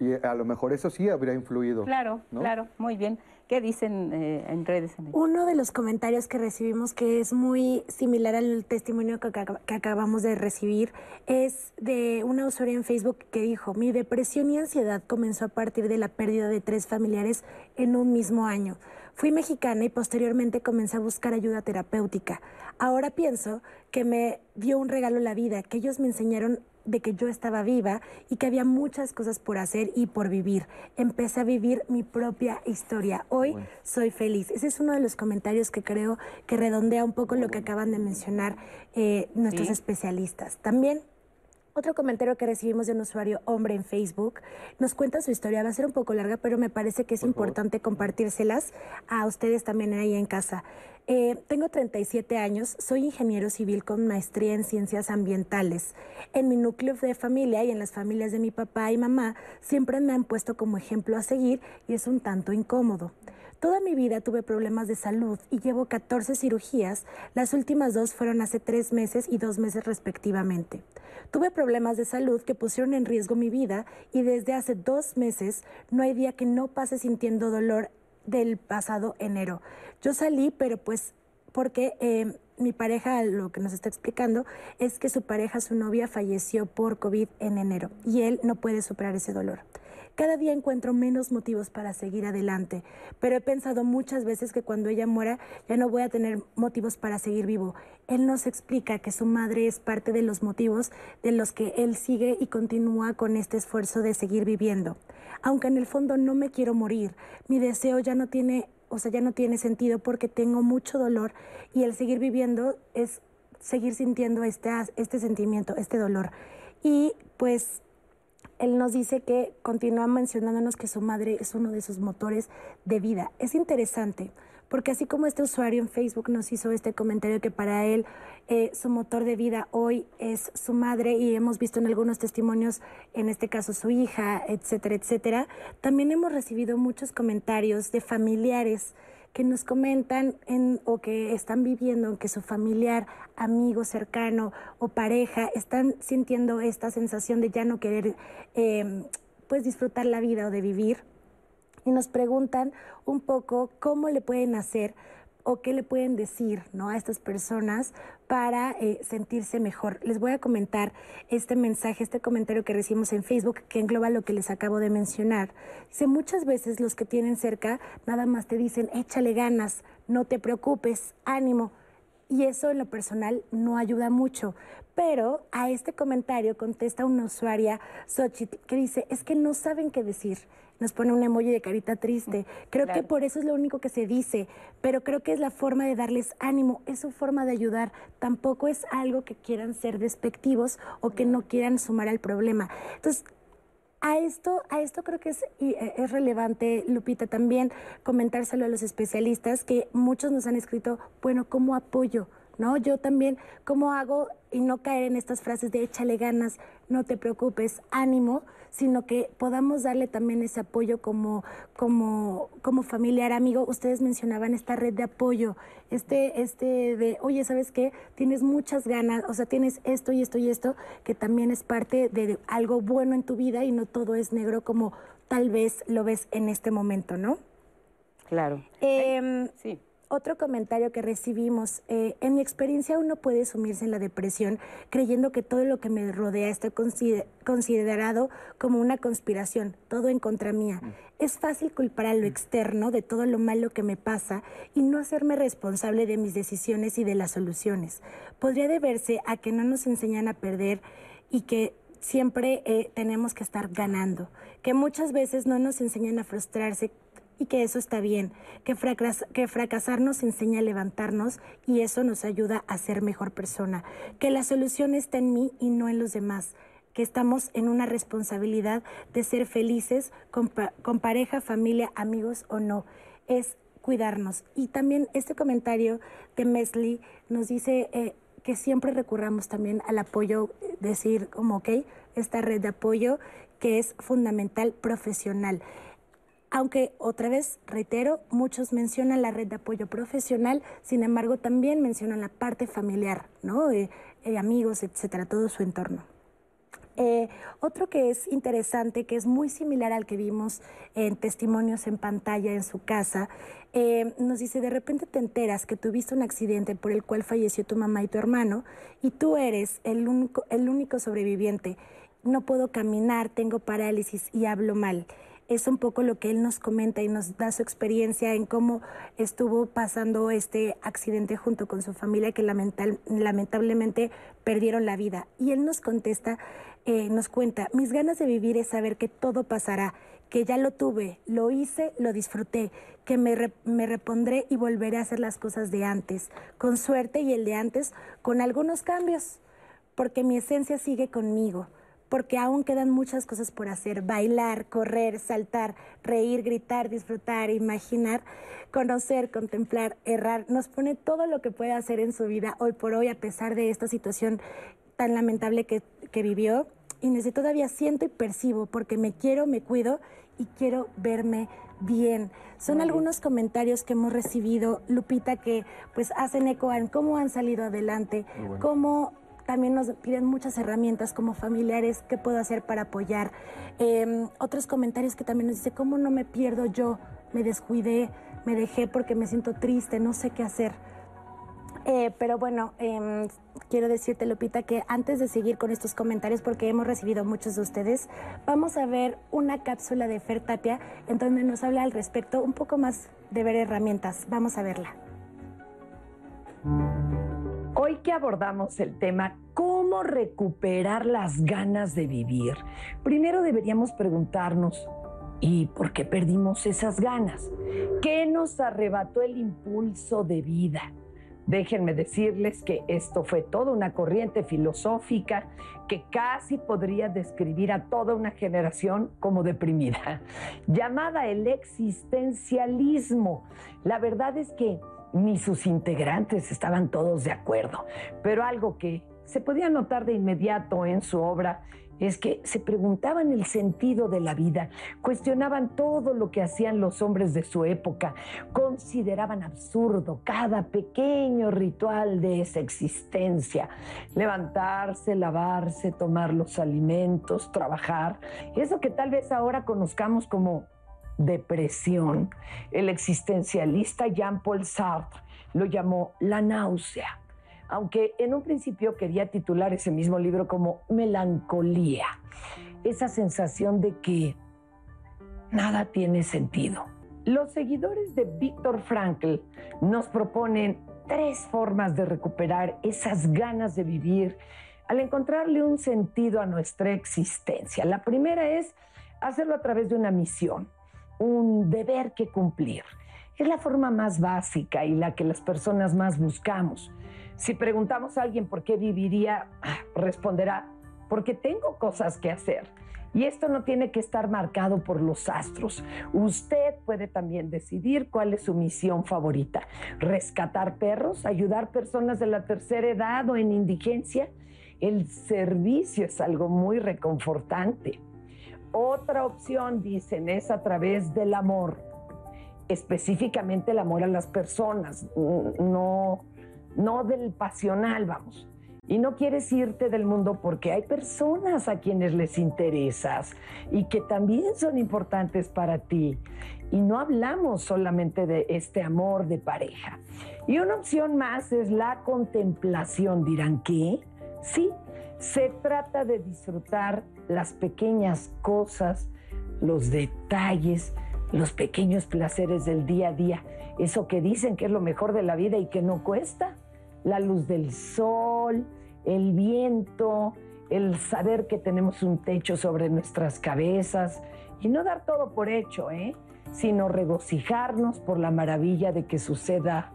y a lo mejor eso sí habría influido. Claro, claro, muy bien. ¿Qué dicen eh, en redes? Uno de los comentarios que recibimos que es muy similar al testimonio que, que, acabamos de recibir es de una usuaria en Facebook que dijo, mi depresión y ansiedad comenzó a partir de la pérdida de tres familiares en un mismo año. Fui mexicana y posteriormente comencé a buscar ayuda terapéutica. Ahora pienso que me dio un regalo la vida, que ellos me enseñaron de que yo estaba viva y que había muchas cosas por hacer y por vivir. Empecé a vivir mi propia historia. Hoy soy feliz. Ese es uno de los comentarios que creo que redondea un poco lo que acaban de mencionar eh, nuestros especialistas. También otro comentario que recibimos de un usuario hombre en Facebook nos cuenta su historia. Va a ser un poco larga, pero me parece que es importante compartírselas a ustedes también ahí en casa. Eh, tengo 37 años, soy ingeniero civil con maestría en ciencias ambientales. En mi núcleo de familia y en las familias de mi papá y mamá siempre me han puesto como ejemplo a seguir y es un tanto incómodo. Toda mi vida tuve problemas de salud y llevo 14 cirugías. Las últimas dos fueron hace tres meses y dos meses respectivamente. Tuve problemas de salud que pusieron en riesgo mi vida y desde hace dos meses no hay día que no pase sintiendo dolor del pasado enero. Yo salí, pero pues porque eh, mi pareja, lo que nos está explicando, es que su pareja, su novia, falleció por COVID en enero y él no puede superar ese dolor. Cada día encuentro menos motivos para seguir adelante, pero he pensado muchas veces que cuando ella muera ya no voy a tener motivos para seguir vivo. Él nos explica que su madre es parte de los motivos de los que él sigue y continúa con este esfuerzo de seguir viviendo. Aunque en el fondo no me quiero morir, mi deseo ya no tiene, o sea, ya no tiene sentido porque tengo mucho dolor y el seguir viviendo es seguir sintiendo este, este sentimiento, este dolor. Y pues él nos dice que continúa mencionándonos que su madre es uno de sus motores de vida. Es interesante, porque así como este usuario en Facebook nos hizo este comentario que para él eh, su motor de vida hoy es su madre y hemos visto en algunos testimonios, en este caso su hija, etcétera, etcétera, también hemos recibido muchos comentarios de familiares que nos comentan en, o que están viviendo que su familiar, amigo cercano o pareja están sintiendo esta sensación de ya no querer em, pues disfrutar la vida o de vivir. Y nos preguntan un poco cómo le pueden hacer o qué le pueden decir ¿no? a estas personas para eh, sentirse mejor. Les voy a comentar este mensaje, este comentario que recibimos en Facebook que engloba lo que les acabo de mencionar. Dice, muchas veces los que tienen cerca nada más te dicen, échale ganas, no te preocupes, ánimo. Y eso en lo personal no ayuda mucho. Pero a este comentario contesta una usuaria, Xochitl, que dice, es que no saben qué decir nos pone un emoji de carita triste. Creo que por eso es lo único que se dice, pero creo que es la forma de darles ánimo, es su forma de ayudar. Tampoco es algo que quieran ser despectivos o que no quieran sumar al problema. Entonces, A esto, a esto creo que es, eh, es relevante, Lupita, también comentárselo a los especialistas que muchos nos han escrito, bueno, ¿cómo apoyo? ¿no? Yo también, ¿cómo hago y no caer en estas frases de échale ganas, no te preocupes, ánimo, sino que podamos darle también ese apoyo como, como, como familiar, amigo. Ustedes mencionaban esta red de apoyo, este, este de, oye, ¿sabes qué? Tienes muchas ganas, o sea, tienes esto y esto y esto, que también es parte de algo bueno en tu vida y no todo es negro como tal vez lo ves en este momento, ¿no? Claro. Em, sí. Otro comentario que recibimos, eh, en mi experiencia uno puede sumirse en la depresión creyendo que todo lo que me rodea está considerado como una conspiración, todo en contra mía. Mm. Es fácil culpar a lo externo de todo lo malo que me pasa y no hacerme responsable de mis decisiones y de las soluciones. Podría deberse a que no nos enseñan a perder y que siempre eh, tenemos que estar ganando, que muchas veces no nos enseñan a frustrarse y que eso está bien, que, que fracasar nos enseña a levantarnos y eso nos ayuda a ser mejor persona, que la solución está en mí y no en los demás que estamos en una responsabilidad de ser felices con, pareja, familia, amigos o no. Es cuidarnos. Y también este comentario de Mesli nos dice eh, que siempre recurramos también al apoyo, decir como, ok, esta red de apoyo que es fundamental profesional aunque otra vez reitero, muchos mencionan la red de apoyo profesional, sin embargo también mencionan la parte familiar, ¿no? Eh, eh, amigos, etcétera, todo su entorno. Eh, otro que es interesante, que es muy similar al que vimos en testimonios en pantalla en su casa, nos dice, de repente te enteras que tuviste un accidente por el cual falleció tu mamá y tu hermano y tú eres el único, el único sobreviviente. No puedo caminar, tengo parálisis y hablo mal es un poco lo que él nos comenta y nos da su experiencia en cómo estuvo pasando este accidente junto con su familia que lamentablemente perdieron la vida. Y él nos contesta, eh, nos cuenta, mis ganas de vivir es saber que todo pasará, que ya lo tuve, lo hice, lo disfruté, que me, me repondré y volveré a hacer las cosas de antes, con suerte y el de antes, con algunos cambios, porque mi esencia sigue conmigo porque aún quedan muchas cosas por hacer, bailar, correr, saltar, reír, gritar, disfrutar, imaginar, conocer, contemplar, errar, nos pone todo lo que puede hacer en su vida hoy por hoy a pesar de esta situación tan lamentable que, vivió. Y desde todavía siento y percibo porque me quiero, me cuido y quiero verme bien. Son algunos comentarios que hemos recibido, Lupita, que pues hacen eco en cómo han salido adelante, cómo también nos piden muchas herramientas como familiares, qué puedo hacer para apoyar. Em, otros comentarios que también nos dice, ¿cómo no me pierdo yo? Me descuidé, me dejé porque me siento triste, no sé qué hacer. Eh, pero bueno, em, quiero decirte, Lupita, que antes de seguir con estos comentarios, porque hemos recibido muchos de ustedes, vamos a ver una cápsula de Fer Tapia en donde nos habla al respecto un poco más de ver herramientas. Vamos a verla. Hoy que abordamos el tema cómo recuperar las ganas de vivir, primero deberíamos preguntarnos, ¿y por qué perdimos esas ganas? ¿Qué nos arrebató el impulso de vida? Déjenme decirles que esto fue toda una corriente filosófica que casi podría describir a toda una generación como deprimida, llamada el existencialismo. La verdad es que ni sus integrantes estaban todos de acuerdo, pero algo que se podía notar de inmediato en su obra es que se preguntaban el sentido de la vida, cuestionaban todo lo que hacían los hombres de su época, consideraban absurdo cada pequeño ritual de esa existencia, levantarse, lavarse, tomar los alimentos, trabajar, eso que tal vez ahora conozcamos como depresión, el existencialista Jean-Paul Sartre lo llamó la náusea, aunque en un principio quería titular ese mismo libro como melancolía, esa sensación de que nada tiene sentido. Los seguidores de Víctor Frankl nos proponen tres formas de recuperar esas ganas de vivir al encontrarle un sentido a nuestra existencia. La primera es hacerlo a través de una misión un deber que cumplir. Es la forma más básica y la que las personas más buscamos. Si preguntamos a alguien por qué viviría, responderá, porque tengo cosas que hacer. Y esto no tiene que estar marcado por los astros. Usted puede también decidir cuál es su misión favorita. Rescatar perros, ayudar personas de la tercera edad o en indigencia. El servicio es algo muy reconfortante. Otra opción, dicen, es a través del amor. Específicamente el amor a las personas, no, no del pasional, vamos. Y no quieres irte del mundo porque hay personas a quienes les interesas y que también son importantes para ti. Y no hablamos solamente de este amor de pareja. Y una opción más es la contemplación. Dirán, ¿qué? Sí, se trata de disfrutar las pequeñas cosas, los detalles, los pequeños placeres del día a día. Eso que dicen que es lo mejor de la vida y que no cuesta la luz del sol, el viento, el saber que tenemos un techo sobre nuestras cabezas y no dar todo por hecho, ¿eh? sino regocijarnos por la maravilla de que suceda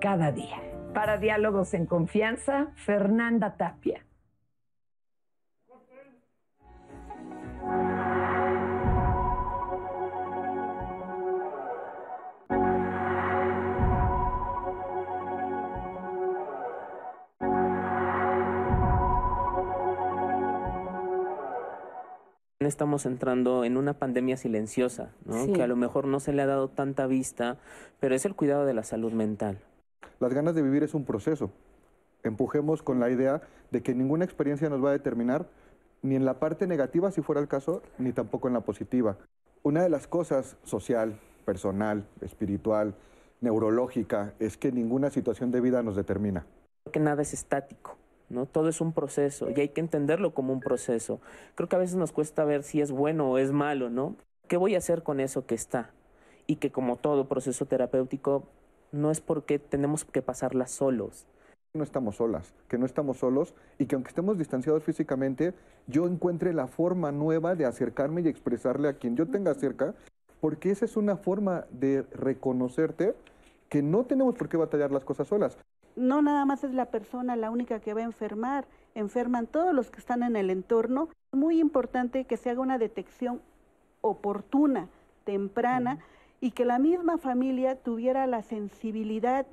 cada día. Para Diálogos en Confianza, Fernanda Tapia. Estamos entrando en una pandemia silenciosa, que a lo mejor no se le ha dado tanta vista, pero es el cuidado de la salud mental. Las ganas de vivir es un proceso. Empujemos con la idea de que ninguna experiencia nos va a determinar ni en la parte negativa, si fuera el caso, ni tampoco en la positiva. Una de las cosas social, personal, espiritual, neurológica, es que ninguna situación de vida nos determina. Que nada es estático. ¿No? Todo es un proceso y hay que entenderlo como un proceso. Creo que a veces nos cuesta ver si es bueno o es malo, ¿no? ¿Qué voy a hacer con eso que está? Y que como todo proceso terapéutico, no es porque tenemos que pasarla solos. No estamos solas, que no estamos solos y que aunque estemos distanciados físicamente, yo encuentre la forma nueva de acercarme y expresarle a quien yo tenga cerca, porque esa es una forma de reconocerte que no tenemos por qué batallar las cosas solas no nada más es la persona la única que va a enfermar, enferman todos los que están en el entorno. Es muy importante que se haga una detección oportuna, temprana, y que la misma familia tuviera la sensibilidad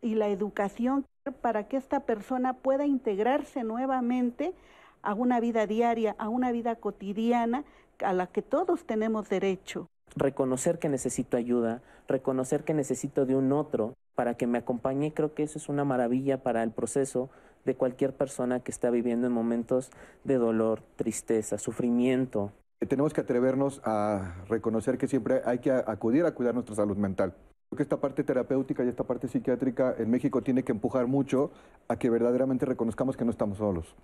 y la educación para que esta persona pueda integrarse nuevamente a una vida diaria, a una vida cotidiana a la que todos tenemos derecho. Reconocer que necesito ayuda, reconocer que necesito de un otro, para que me acompañe, creo que eso es una maravilla para el proceso de cualquier persona que está viviendo en momentos de dolor, tristeza, sufrimiento. Tenemos que atrevernos a reconocer que siempre hay que acudir a cuidar nuestra salud mental. Creo que esta parte terapéutica y esta parte psiquiátrica en México tiene que empujar mucho a que verdaderamente reconozcamos que no estamos solos.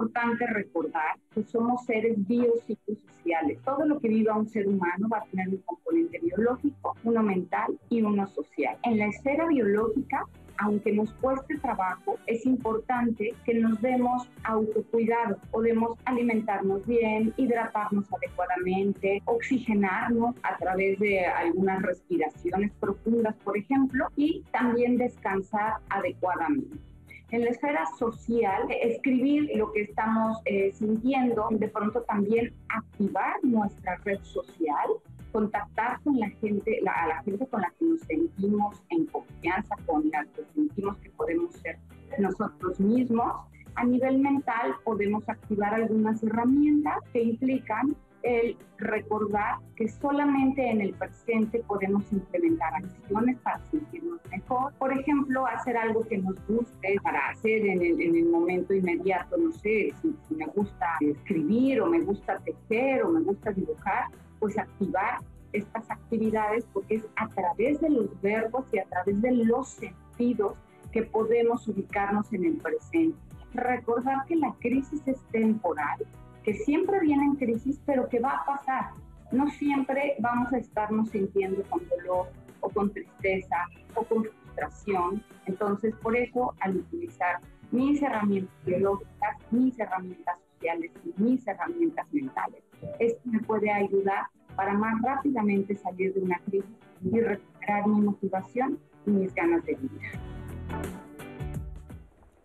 Importante recordar que somos seres biopsicosociales. Todo lo que viva un ser humano va a tener un componente biológico, uno mental y uno social. En la esfera biológica, aunque nos cueste trabajo, es importante que nos demos autocuidado. Podemos alimentarnos bien, hidratarnos adecuadamente, oxigenarnos a través de algunas respiraciones profundas, por ejemplo, y también descansar adecuadamente en la esfera social, escribir lo que estamos eh, sintiendo, de pronto también activar nuestra red social, contactar con la gente, a la gente con la que nos sentimos en confianza, con la que sentimos que podemos ser nosotros mismos. A nivel mental podemos activar algunas herramientas que implican el recordar que solamente en el presente podemos implementar acciones para sentirnos mejor. Por ejemplo, hacer algo que nos guste para hacer en el, en el momento inmediato, no sé, si, si me gusta escribir o me gusta tejer o me gusta dibujar, pues activar estas actividades porque es a través de los verbos y a través de los sentidos que podemos ubicarnos en el presente. Recordar que la crisis es temporal, que siempre viene en crisis, pero que va a pasar. No siempre vamos a estarnos sintiendo con dolor o con tristeza o con frustración. Entonces, por eso, al utilizar mis herramientas biológicas, mis herramientas sociales y mis herramientas mentales, esto me puede ayudar para más rápidamente salir de una crisis y recuperar mi motivación y mis ganas de vivir.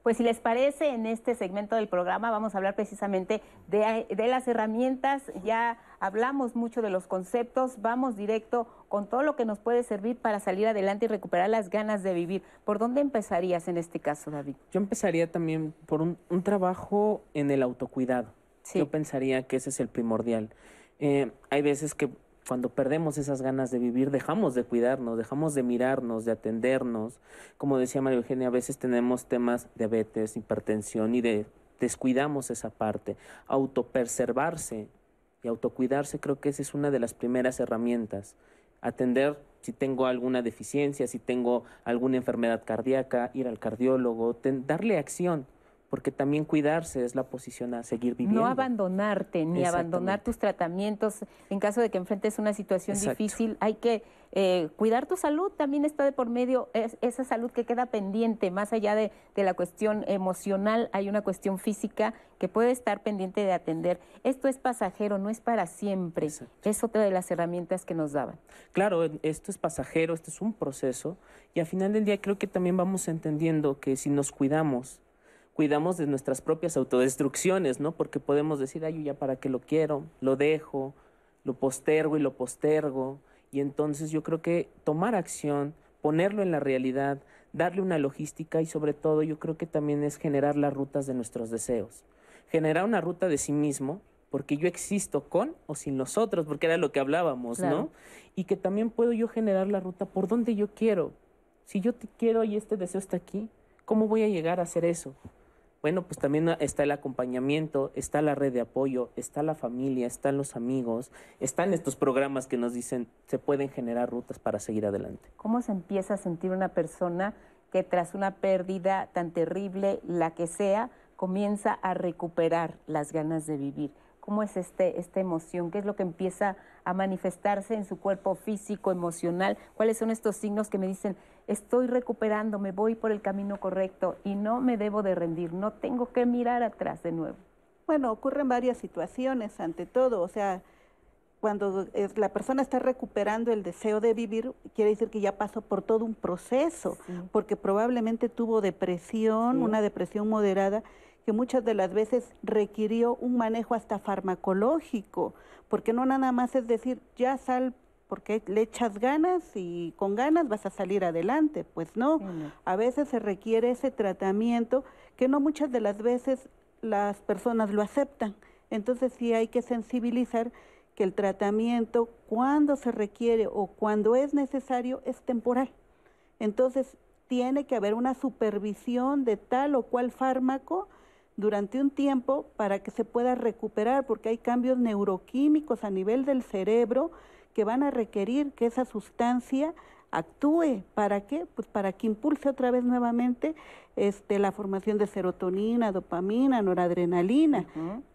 Pues si les parece, en este segmento del programa vamos a hablar precisamente de, las herramientas, ya hablamos mucho de los conceptos, vamos directo con todo lo que nos puede servir para salir adelante y recuperar las ganas de vivir. ¿Por dónde empezarías en este caso, David? Yo empezaría también por un, trabajo en el autocuidado. Yo pensaría que ese es el primordial. Eh, hay veces que cuando perdemos esas ganas de vivir, dejamos de cuidarnos, dejamos de mirarnos, de atendernos. Como decía María Eugenia, a veces tenemos temas diabetes, hipertensión y de descuidamos esa parte. Autopreservarse y autocuidarse creo que esa es una de las primeras herramientas. Atender si tengo alguna deficiencia, si tengo alguna enfermedad cardíaca, ir al cardiólogo, darle acción porque también cuidarse es la posición a seguir viviendo. No abandonarte ni abandonar tus tratamientos en caso de que enfrentes una situación difícil. Hay que eh, cuidar tu salud, también está de por medio esa salud que queda pendiente, más allá de, la cuestión emocional, hay una cuestión física que puede estar pendiente de atender. Esto es pasajero, no es para siempre. Es otra de las herramientas que nos daban. Claro, esto es pasajero, esto es un proceso y al final del día creo que también vamos entendiendo que si nos cuidamos, cuidamos de nuestras propias autodestrucciones, ¿no? Porque podemos decir, ay, yo ya para qué lo quiero, lo dejo, lo postergo y lo postergo. Y entonces yo creo que tomar acción, ponerlo en la realidad, darle una logística y sobre todo yo creo que también es generar las rutas de nuestros deseos. Generar una ruta de sí mismo, porque yo existo con o sin nosotros, porque era lo que hablábamos, ¿no? Y que también puedo yo generar la ruta por donde yo quiero. Si yo te quiero y este deseo está aquí, ¿cómo voy a llegar a hacer eso? Bueno, pues también está el acompañamiento, está la red de apoyo, está la familia, están los amigos, están estos programas que nos dicen se pueden generar rutas para seguir adelante. ¿Cómo se empieza a sentir una persona que tras una pérdida tan terrible, la que sea, comienza a recuperar las ganas de vivir? ¿Cómo es este, esta emoción? ¿Qué es lo que empieza a manifestarse en su cuerpo físico, emocional? ¿Cuáles son estos signos que me dicen, estoy recuperando, me voy por el camino correcto y no me debo de rendir, no tengo que mirar atrás de nuevo? Bueno, ocurren varias situaciones ante todo, o sea, cuando la persona está recuperando el deseo de vivir, quiere decir que ya pasó por todo un proceso, porque probablemente tuvo depresión, una depresión moderada, que muchas de las veces requirió un manejo hasta farmacológico, porque no nada más es decir, ya sal porque le echas ganas y con ganas vas a salir adelante, pues no, a veces se requiere ese tratamiento que no muchas de las veces las personas lo aceptan, entonces sí hay que sensibilizar que el tratamiento cuando se requiere o cuando es necesario es temporal. Entonces tiene que haber una supervisión de tal o cual fármaco durante un tiempo para que se pueda recuperar, porque hay cambios neuroquímicos a nivel del cerebro que van a requerir que esa sustancia actúe. ¿Para qué? Pues para que impulse otra vez nuevamente este, la formación de serotonina, dopamina, noradrenalina.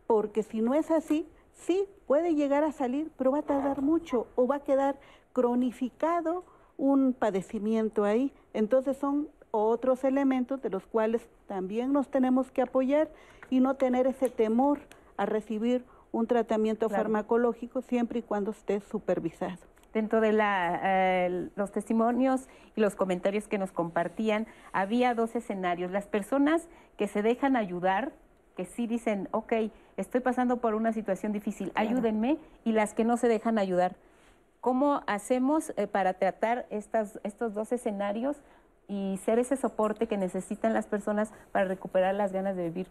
Porque si no es así, sí, puede llegar a salir, pero va a tardar mucho o va a quedar cronificado un padecimiento ahí. Entonces son otros elementos de los cuales también nos tenemos que apoyar y no tener ese temor a recibir un tratamiento farmacológico siempre y cuando esté supervisado. Dentro de eh, los testimonios y los comentarios que nos compartían, había dos escenarios. Las personas que se dejan ayudar, que sí dicen, ok, estoy pasando por una situación difícil, ayúdenme, y las que no se dejan ayudar. ¿Cómo hacemos eh, para tratar estas, estos dos escenarios y ser ese soporte que necesitan las personas para recuperar las ganas de vivir.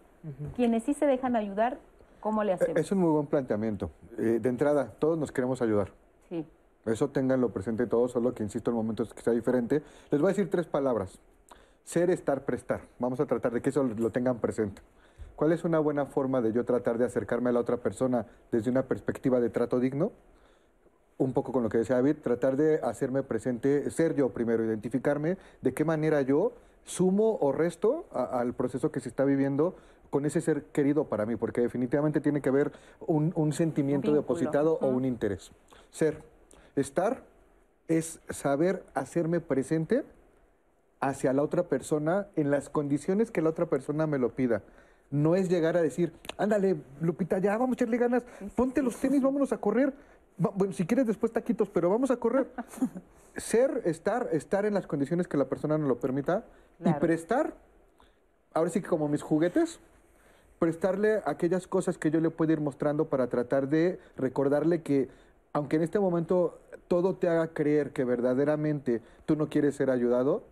Quienes sí se dejan ayudar, ¿cómo le hacemos? Es un muy buen planteamiento. Eh, de entrada, todos nos queremos ayudar. Sí. Eso ténganlo presente todos, solo que insisto en momentos que sea diferente. Les voy a decir tres palabras. Ser, estar, prestar. Vamos a tratar de que eso lo tengan presente. ¿Cuál es una buena forma de yo tratar de acercarme a la otra persona desde una perspectiva de trato digno? un poco con lo que decía David, tratar de hacerme presente, ser yo primero, identificarme de qué manera yo sumo o resto al proceso que se está viviendo con ese ser querido para mí, porque definitivamente tiene que haber un, sentimiento depositado o un interés. Ser, estar es saber hacerme presente hacia la otra persona en las condiciones que la otra persona me lo pida. No es llegar a decir, ándale, Lupita, ya vamos a echarle ganas, ponte los tenis, vámonos a correr. Bueno, si quieres después taquitos, pero vamos a correr. Ser, estar, estar en las condiciones que la persona nos lo permita y prestar ahora sí que como mis juguetes, prestarle aquellas cosas que yo le puedo ir mostrando para tratar de recordarle que aunque en este momento todo te haga creer que verdaderamente tú no quieres ser ayudado,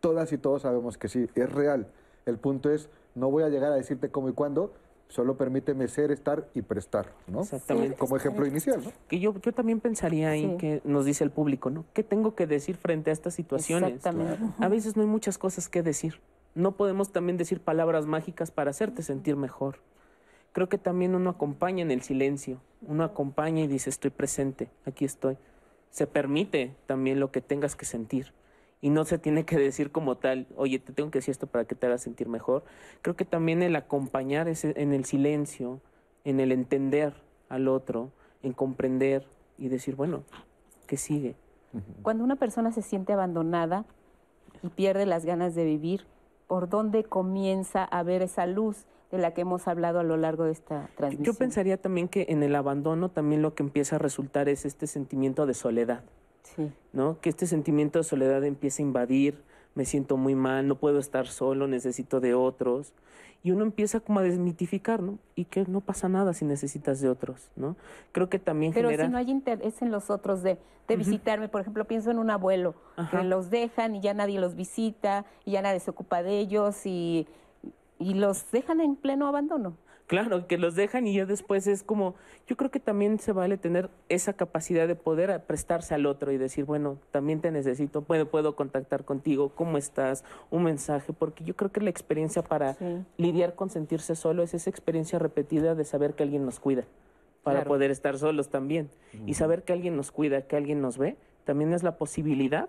todas y todos sabemos que sí, es real. El punto es, no voy a llegar a decirte cómo y cuándo, solo permíteme ser, estar y prestar, ¿no? Exactamente. Como ejemplo inicial, ¿no? Que yo, yo también pensaría ahí que nos dice el público, ¿no? ¿Qué tengo que decir frente a estas situaciones? Exactamente. A veces no hay muchas cosas que decir. No podemos también decir palabras mágicas para hacerte sentir mejor. Creo que también uno acompaña en el silencio. Uno acompaña y dice, estoy presente, aquí estoy. Se permite también lo que tengas que sentir y no se tiene que decir como tal, oye, te tengo que decir esto para que te haga sentir mejor. Creo que también el acompañar en el silencio, en el entender al otro, en comprender y decir, bueno, ¿qué sigue? Cuando una persona se siente abandonada y pierde las ganas de vivir, ¿por dónde comienza a ver esa luz de la que hemos hablado a lo largo de esta transmisión? Yo pensaría también que en el abandono también lo que empieza a resultar es este sentimiento de soledad. ¿no? Que este sentimiento de soledad empieza a invadir, me siento muy mal, no puedo estar solo, necesito de otros. Y uno empieza como a desmitificar, ¿no? Y que no pasa nada si necesitas de otros, ¿no? Creo que también Pero genera... si no hay interés en los otros de, de visitarme, por ejemplo, pienso en un abuelo, que los dejan y ya nadie los visita, y ya nadie se ocupa de ellos, y, y los dejan en pleno abandono. Claro, que los dejan y ya después es como, yo creo que también se vale tener esa capacidad de poder prestarse al otro y decir, bueno, también te necesito, puedo, puedo contactar contigo, ¿cómo estás? Un mensaje, porque yo creo que la experiencia para lidiar con sentirse solo es esa experiencia repetida de saber que alguien nos cuida, para Claro. poder estar solos también. Y saber que alguien nos cuida, que alguien nos ve, también es la posibilidad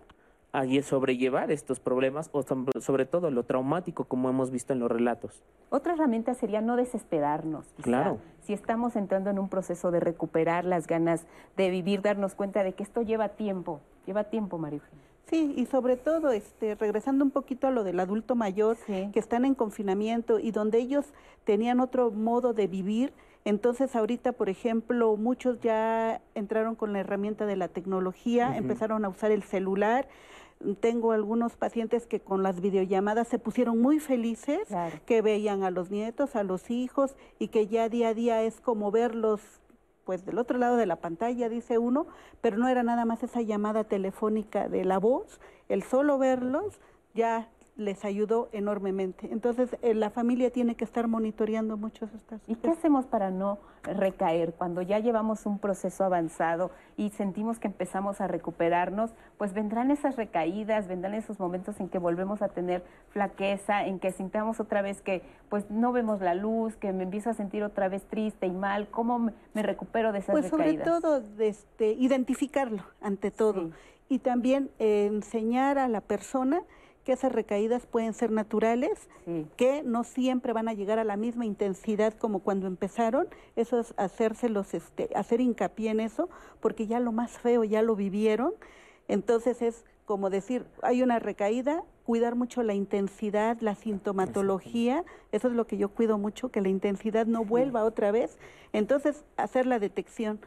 a lle- sobrellevar estos problemas o sobre todo lo traumático como hemos visto en los relatos. Otra herramienta sería no desesperarnos. quizá. Claro. Si estamos entrando en un proceso de recuperar las ganas de vivir, darnos cuenta de que esto lleva tiempo, lleva tiempo, María Eugenia. Sí, y sobre todo, este, regresando un poquito a lo del adulto mayor, que están en confinamiento y donde ellos tenían otro modo de vivir, entonces ahorita, por ejemplo, muchos ya entraron con la herramienta de la tecnología, Ujú. empezaron a usar el celular. Tengo algunos pacientes que con las videollamadas se pusieron muy felices, que veían a los nietos, a los hijos y que ya día a día es como verlos pues del otro lado de la pantalla, dice uno, pero no era nada más esa llamada telefónica de la voz, el solo verlos ya les ayudó enormemente. Entonces, eh, la familia tiene que estar monitoreando mucho estas ¿Y qué hacemos para no recaer cuando ya llevamos un proceso avanzado y sentimos que empezamos a recuperarnos? Pues vendrán esas recaídas, vendrán esos momentos en que volvemos a tener flaqueza, en que sintamos otra vez que pues no vemos la luz, que me empiezo a sentir otra vez triste y mal. ¿Cómo me, recupero de esas Pues sobre recaídas? todo, de este, identificarlo ante todo. Y también eh, enseñar a la persona que esas recaídas pueden ser naturales, que no siempre van a llegar a la misma intensidad como cuando empezaron. Eso es hacérselos, este, hacer hincapié en eso, porque ya lo más feo ya lo vivieron. Entonces es como decir, hay una recaída, cuidar mucho la intensidad, la sintomatología, eso es lo que yo cuido mucho, que la intensidad no vuelva otra vez. Entonces, hacer la detección.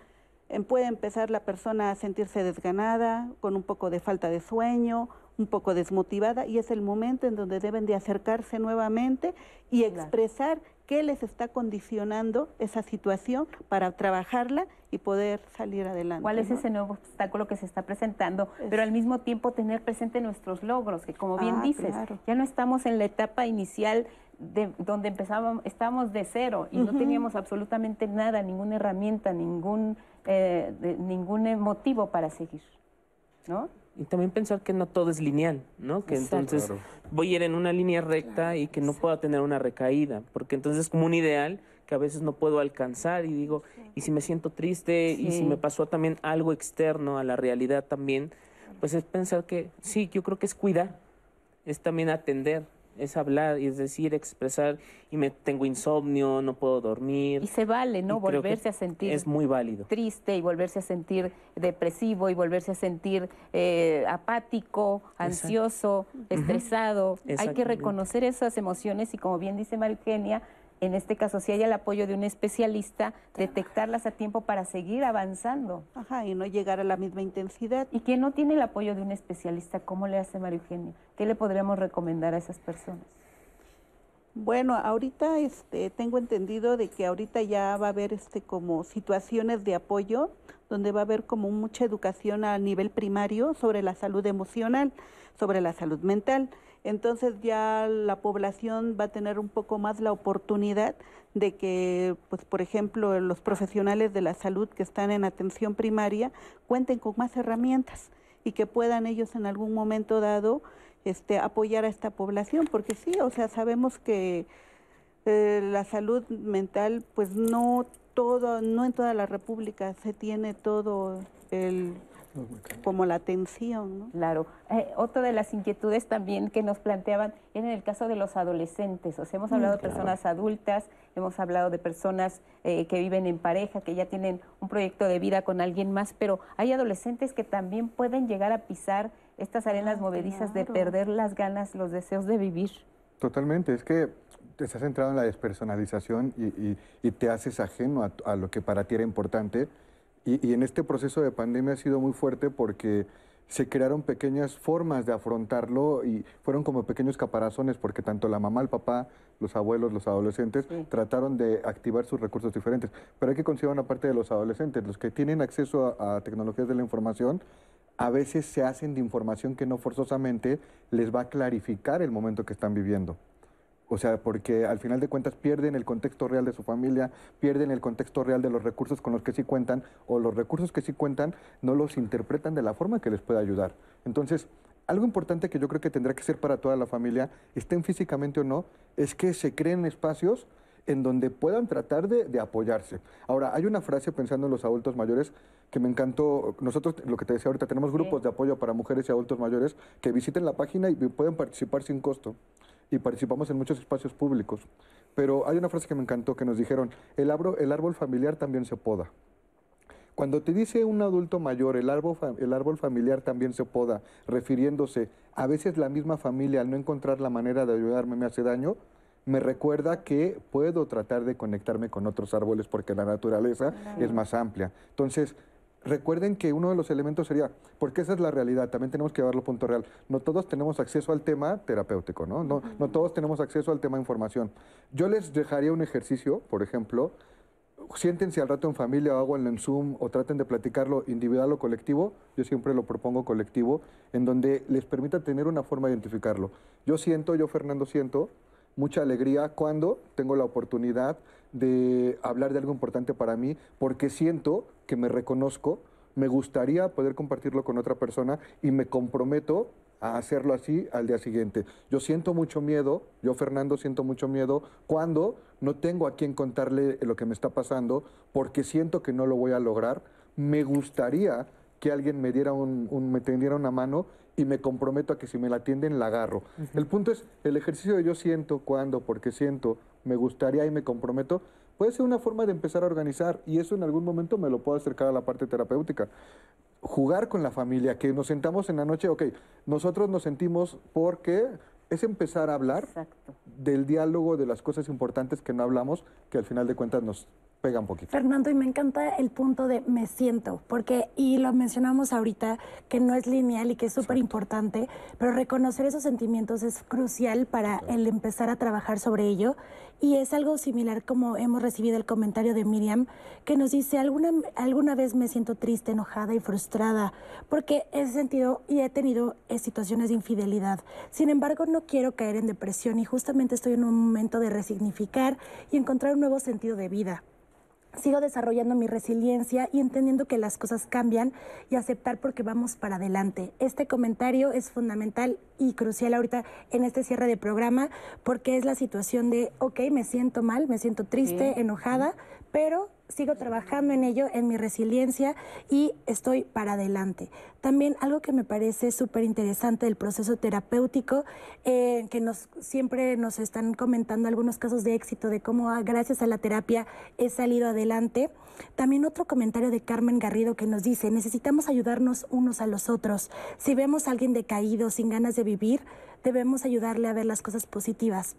Puede empezar la persona a sentirse desganada, con un poco de falta de sueño, un poco desmotivada, y es el momento en donde deben de acercarse nuevamente y expresar qué les está condicionando esa situación para trabajarla y poder salir adelante. ¿Cuál es ¿no? ese nuevo obstáculo que se está presentando? Pero al mismo tiempo tener presente nuestros logros, que como bien Ah, dices, claro. ya no estamos en la etapa inicial de donde empezábamos, estábamos de cero y no teníamos absolutamente nada, ninguna herramienta, ningún, eh, de- ningún motivo para seguir, ¿no? Y también pensar que no todo es lineal, ¿no? Que Exacto. entonces Claro. voy a ir en una línea recta y que no pueda tener una recaída, porque entonces es como un ideal que a veces no puedo alcanzar y digo, y si me siento triste y si me pasó también algo externo a la realidad también, pues es pensar que sí, yo creo que es cuidar, es también atender, es hablar y es decir, expresar y me tengo insomnio, no puedo dormir. Y se vale, ¿no? Y Volverse a sentir Es muy válido. triste y volverse a sentir depresivo y volverse a sentir eh, apático, ansioso, estresado. Hay que reconocer esas emociones y como bien dice María Eugenia, en este caso, si hay el apoyo de un especialista, detectarlas a tiempo para seguir avanzando. Ajá, y no llegar a la misma intensidad. Y quien no tiene el apoyo de un especialista, ¿cómo le hace María Eugenia? ¿Qué le podríamos recomendar a esas personas? Bueno, ahorita este, tengo entendido de que ahorita ya va a haber este como situaciones de apoyo donde va a haber como mucha educación a nivel primario sobre la salud emocional, sobre la salud mental. Entonces ya la población va a tener un poco más la oportunidad de que, pues, por ejemplo, los profesionales de la salud que están en atención primaria cuenten con más herramientas y que puedan ellos en algún momento dado este, apoyar a esta población, porque sí, o sea, sabemos que eh, la salud mental, pues no todo, no en toda la República se tiene todo el como la atención. ¿no? Claro. Eh, otra de las inquietudes también que nos planteaban era en el caso de los adolescentes. O sea, hemos hablado de personas adultas, hemos hablado de personas eh, que viven en pareja, que ya tienen un proyecto de vida con alguien más, pero hay adolescentes que también pueden llegar a pisar estas arenas ah, movedizas de perder las ganas, los deseos de vivir. Totalmente, es que te estás centrado en la despersonalización y, te haces ajeno a, a, lo que para ti era importante y, en este proceso de pandemia ha sido muy fuerte porque se crearon pequeñas formas de afrontarlo y fueron como pequeños caparazones porque tanto la mamá, el papá, los abuelos, los adolescentes trataron de activar sus recursos diferentes. Pero hay que considerar una parte de los adolescentes, los que tienen acceso a tecnologías de la información, a veces se hacen de información que no forzosamente les va a clarificar el momento que están viviendo. O sea, porque al final de cuentas pierden el contexto real de su familia, pierden el contexto real de los recursos con los que sí cuentan, o los recursos que sí cuentan no los interpretan de la forma que les puede ayudar. Entonces, algo importante que yo creo que tendrá que ser para toda la familia, estén físicamente o no, es que se creen espacios en donde puedan tratar de, apoyarse. Ahora, hay una frase pensando en los adultos mayores que me encantó. Nosotros, lo que te decía ahorita, tenemos grupos de apoyo para mujeres y adultos mayores que visiten la página y pueden participar sin costo y participamos en muchos espacios públicos. Pero hay una frase que me encantó que nos dijeron, el árbol, el árbol familiar también se poda. Cuando te dice un adulto mayor, el árbol, el árbol familiar también se poda, refiriéndose a veces la misma familia al no encontrar la manera de ayudarme me hace daño, me recuerda que puedo tratar de conectarme con otros árboles porque la naturaleza es más amplia. Entonces, recuerden que uno de los elementos sería, porque esa es la realidad, también tenemos que llevarlo a punto real. No todos tenemos acceso al tema terapéutico, ¿no? No, no todos tenemos acceso al tema información. Yo les dejaría un ejercicio, por ejemplo, siéntense al rato en familia o hago en Zoom o traten de platicarlo individual o colectivo, yo siempre lo propongo colectivo, en donde les permita tener una forma de identificarlo. Yo siento, yo Fernando siento mucha alegría cuando tengo la oportunidad de hablar de algo importante para mí, porque siento que me reconozco, me gustaría poder compartirlo con otra persona y me comprometo a hacerlo así al día siguiente. Yo siento mucho miedo, yo Fernando siento mucho miedo cuando no tengo a quien contarle lo que me está pasando porque siento que no lo voy a lograr. Me gustaría que alguien me diera un, me tendiera una mano y me comprometo a que si me la atienden la agarro. El punto es el ejercicio de yo siento cuando, porque siento, me gustaría y me comprometo, puede ser una forma de empezar a organizar y eso en algún momento me lo puedo acercar a la parte terapéutica. Jugar con la familia, que nos sentamos en la noche, ok, nosotros nos sentimos porque es empezar a hablar del diálogo, de las cosas importantes que no hablamos, que al final de cuentas nos pega un poquito. Fernando, y me encanta el punto de me siento, porque, y lo mencionamos ahorita, que no es lineal y que es súper importante, pero reconocer esos sentimientos es crucial para el empezar a trabajar sobre ello. Y es algo similar como hemos recibido el comentario de Miriam, que nos dice, alguna, alguna vez me siento triste, enojada y frustrada, porque he sentido y he tenido eh, situaciones de infidelidad. Sin embargo, no quiero caer en depresión y justamente estoy en un momento de resignificar y encontrar un nuevo sentido de vida sigo desarrollando mi resiliencia y entendiendo que las cosas cambian y aceptar porque vamos para adelante. Este comentario es fundamental y crucial ahorita en este cierre de programa porque es la situación de, ok, me siento mal, me siento triste, enojada, pero sigo trabajando en ello, en mi resiliencia y estoy para adelante. También algo que me parece súper interesante del proceso terapéutico, eh, que nos siempre nos están comentando algunos casos de éxito de cómo ah, gracias a la terapia he salido adelante. También otro comentario de Carmen Garrido que nos dice, necesitamos ayudarnos unos a los otros. Si vemos a alguien decaído, sin ganas de vivir, debemos ayudarle a ver las cosas positivas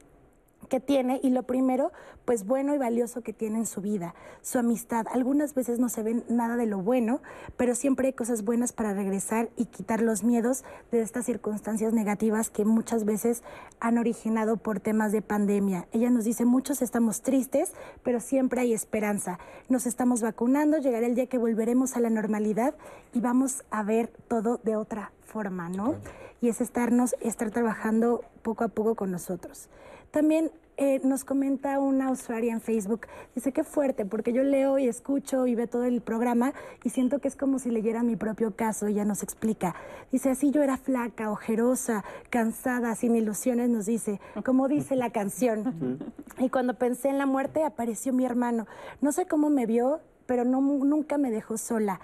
que tiene y lo primero, pues bueno y valioso que tiene en su vida, su amistad. Algunas veces no se ven nada de lo bueno, pero siempre hay cosas buenas para regresar y quitar los miedos de estas circunstancias negativas que muchas veces han originado por temas de pandemia. Ella nos dice, muchos estamos tristes, pero siempre hay esperanza. Nos estamos vacunando, llegará el día que volveremos a la normalidad y vamos a ver todo de otra forma, ¿no? Y es estarnos, estar trabajando poco a poco con nosotros. También eh, nos comenta una usuaria en Facebook, dice que fuerte, porque yo leo y escucho y veo todo el programa y siento que es como si leyera mi propio caso, ella nos explica. Dice, así yo era flaca, ojerosa, cansada, sin ilusiones, nos dice, como dice la canción. Y cuando pensé en la muerte apareció mi hermano. No sé cómo me vio, pero no, nunca me dejó sola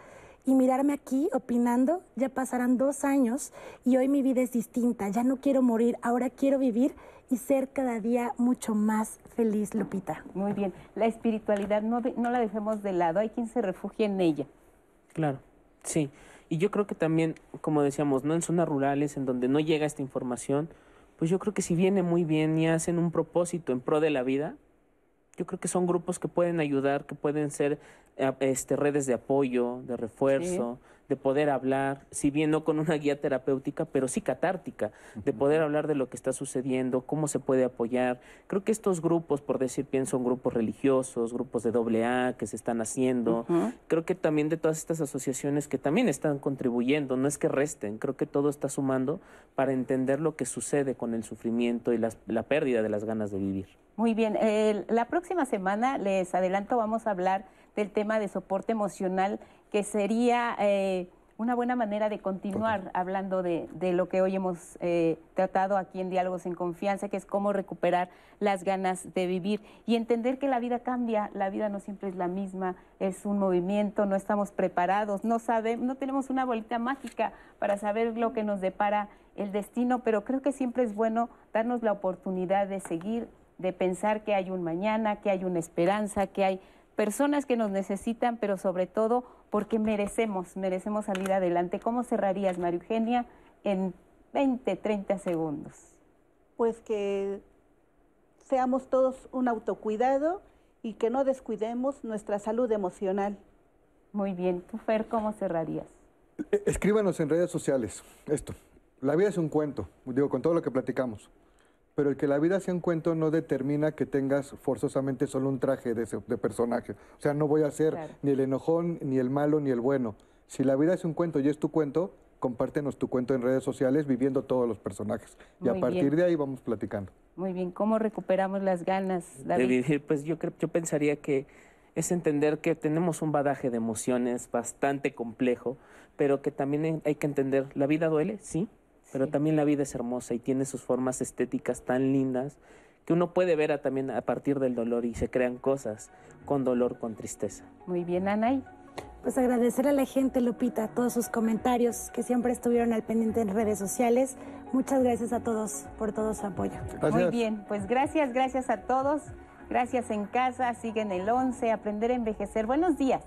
y mirarme aquí opinando, ya pasarán dos años y hoy mi vida es distinta, ya no quiero morir, ahora quiero vivir y ser cada día mucho más feliz, Lupita. Muy bien, la espiritualidad no, no la dejemos de lado, hay quien se refugia en ella. Claro, sí. Y yo creo que también, como decíamos, ¿no? en zonas rurales en donde no llega esta información, pues yo creo que si viene muy bien y hacen un propósito en pro de la vida, yo creo que son grupos que pueden ayudar, que pueden ser eh, este, redes de apoyo, de refuerzo, de poder hablar, si bien no con una guía terapéutica, pero sí catártica, de poder hablar de lo que está sucediendo, cómo se puede apoyar. Creo que estos grupos, por decir bien, son grupos religiosos, grupos de doble A que se están haciendo. Creo que también de todas estas asociaciones que también están contribuyendo, no es que resten, creo que todo está sumando para entender lo que sucede con el sufrimiento y la pérdida de las ganas de vivir. Muy bien, la próxima semana les adelanto, vamos a hablar del tema de soporte emocional, que sería eh, una buena manera de continuar hablando de, lo que hoy hemos eh, tratado aquí en Diálogos en Confianza, que es cómo recuperar las ganas de vivir y entender que la vida cambia, la vida no siempre es la misma, es un movimiento, no estamos preparados, no sabemos, no tenemos una bolita mágica para saber lo que nos depara el destino, pero creo que siempre es bueno darnos la oportunidad de seguir, de pensar que hay un mañana, que hay una esperanza, que hay personas que nos necesitan, pero sobre todo porque merecemos, merecemos salir adelante. ¿Cómo cerrarías, María Eugenia, en 20, 30 segundos? Pues que seamos todos un autocuidado y que no descuidemos nuestra salud emocional. Muy bien. ¿Tú, Fer, cómo cerrarías? E-, escríbanos en redes sociales esto. La vida es un cuento, digo, con todo lo que platicamos. Pero el que la vida sea un cuento no determina que tengas forzosamente solo un traje de, personaje. O sea, no voy a ser ni el enojón, ni el malo, ni el bueno. Si la vida es un cuento y es tu cuento, compártenos tu cuento en redes sociales viviendo todos los personajes. y a partir de ahí vamos platicando. Muy bien, ¿cómo recuperamos las ganas, de vivir? Pues yo, creo, yo pensaría que es entender que tenemos un badaje de emociones bastante complejo, pero que también hay que entender, la vida duele, sí, pero también la vida es hermosa y tiene sus formas estéticas tan lindas que uno puede ver a, también a partir del dolor y se crean cosas con dolor, con tristeza. Muy bien, Anaí. Pues agradecer a la gente, Lupita, todos sus comentarios que siempre estuvieron al pendiente en redes sociales. Muchas gracias a todos por todo su apoyo. Muy bien, pues gracias, gracias a todos. Gracias en casa, siguen el 11, aprender a envejecer. Buenos días.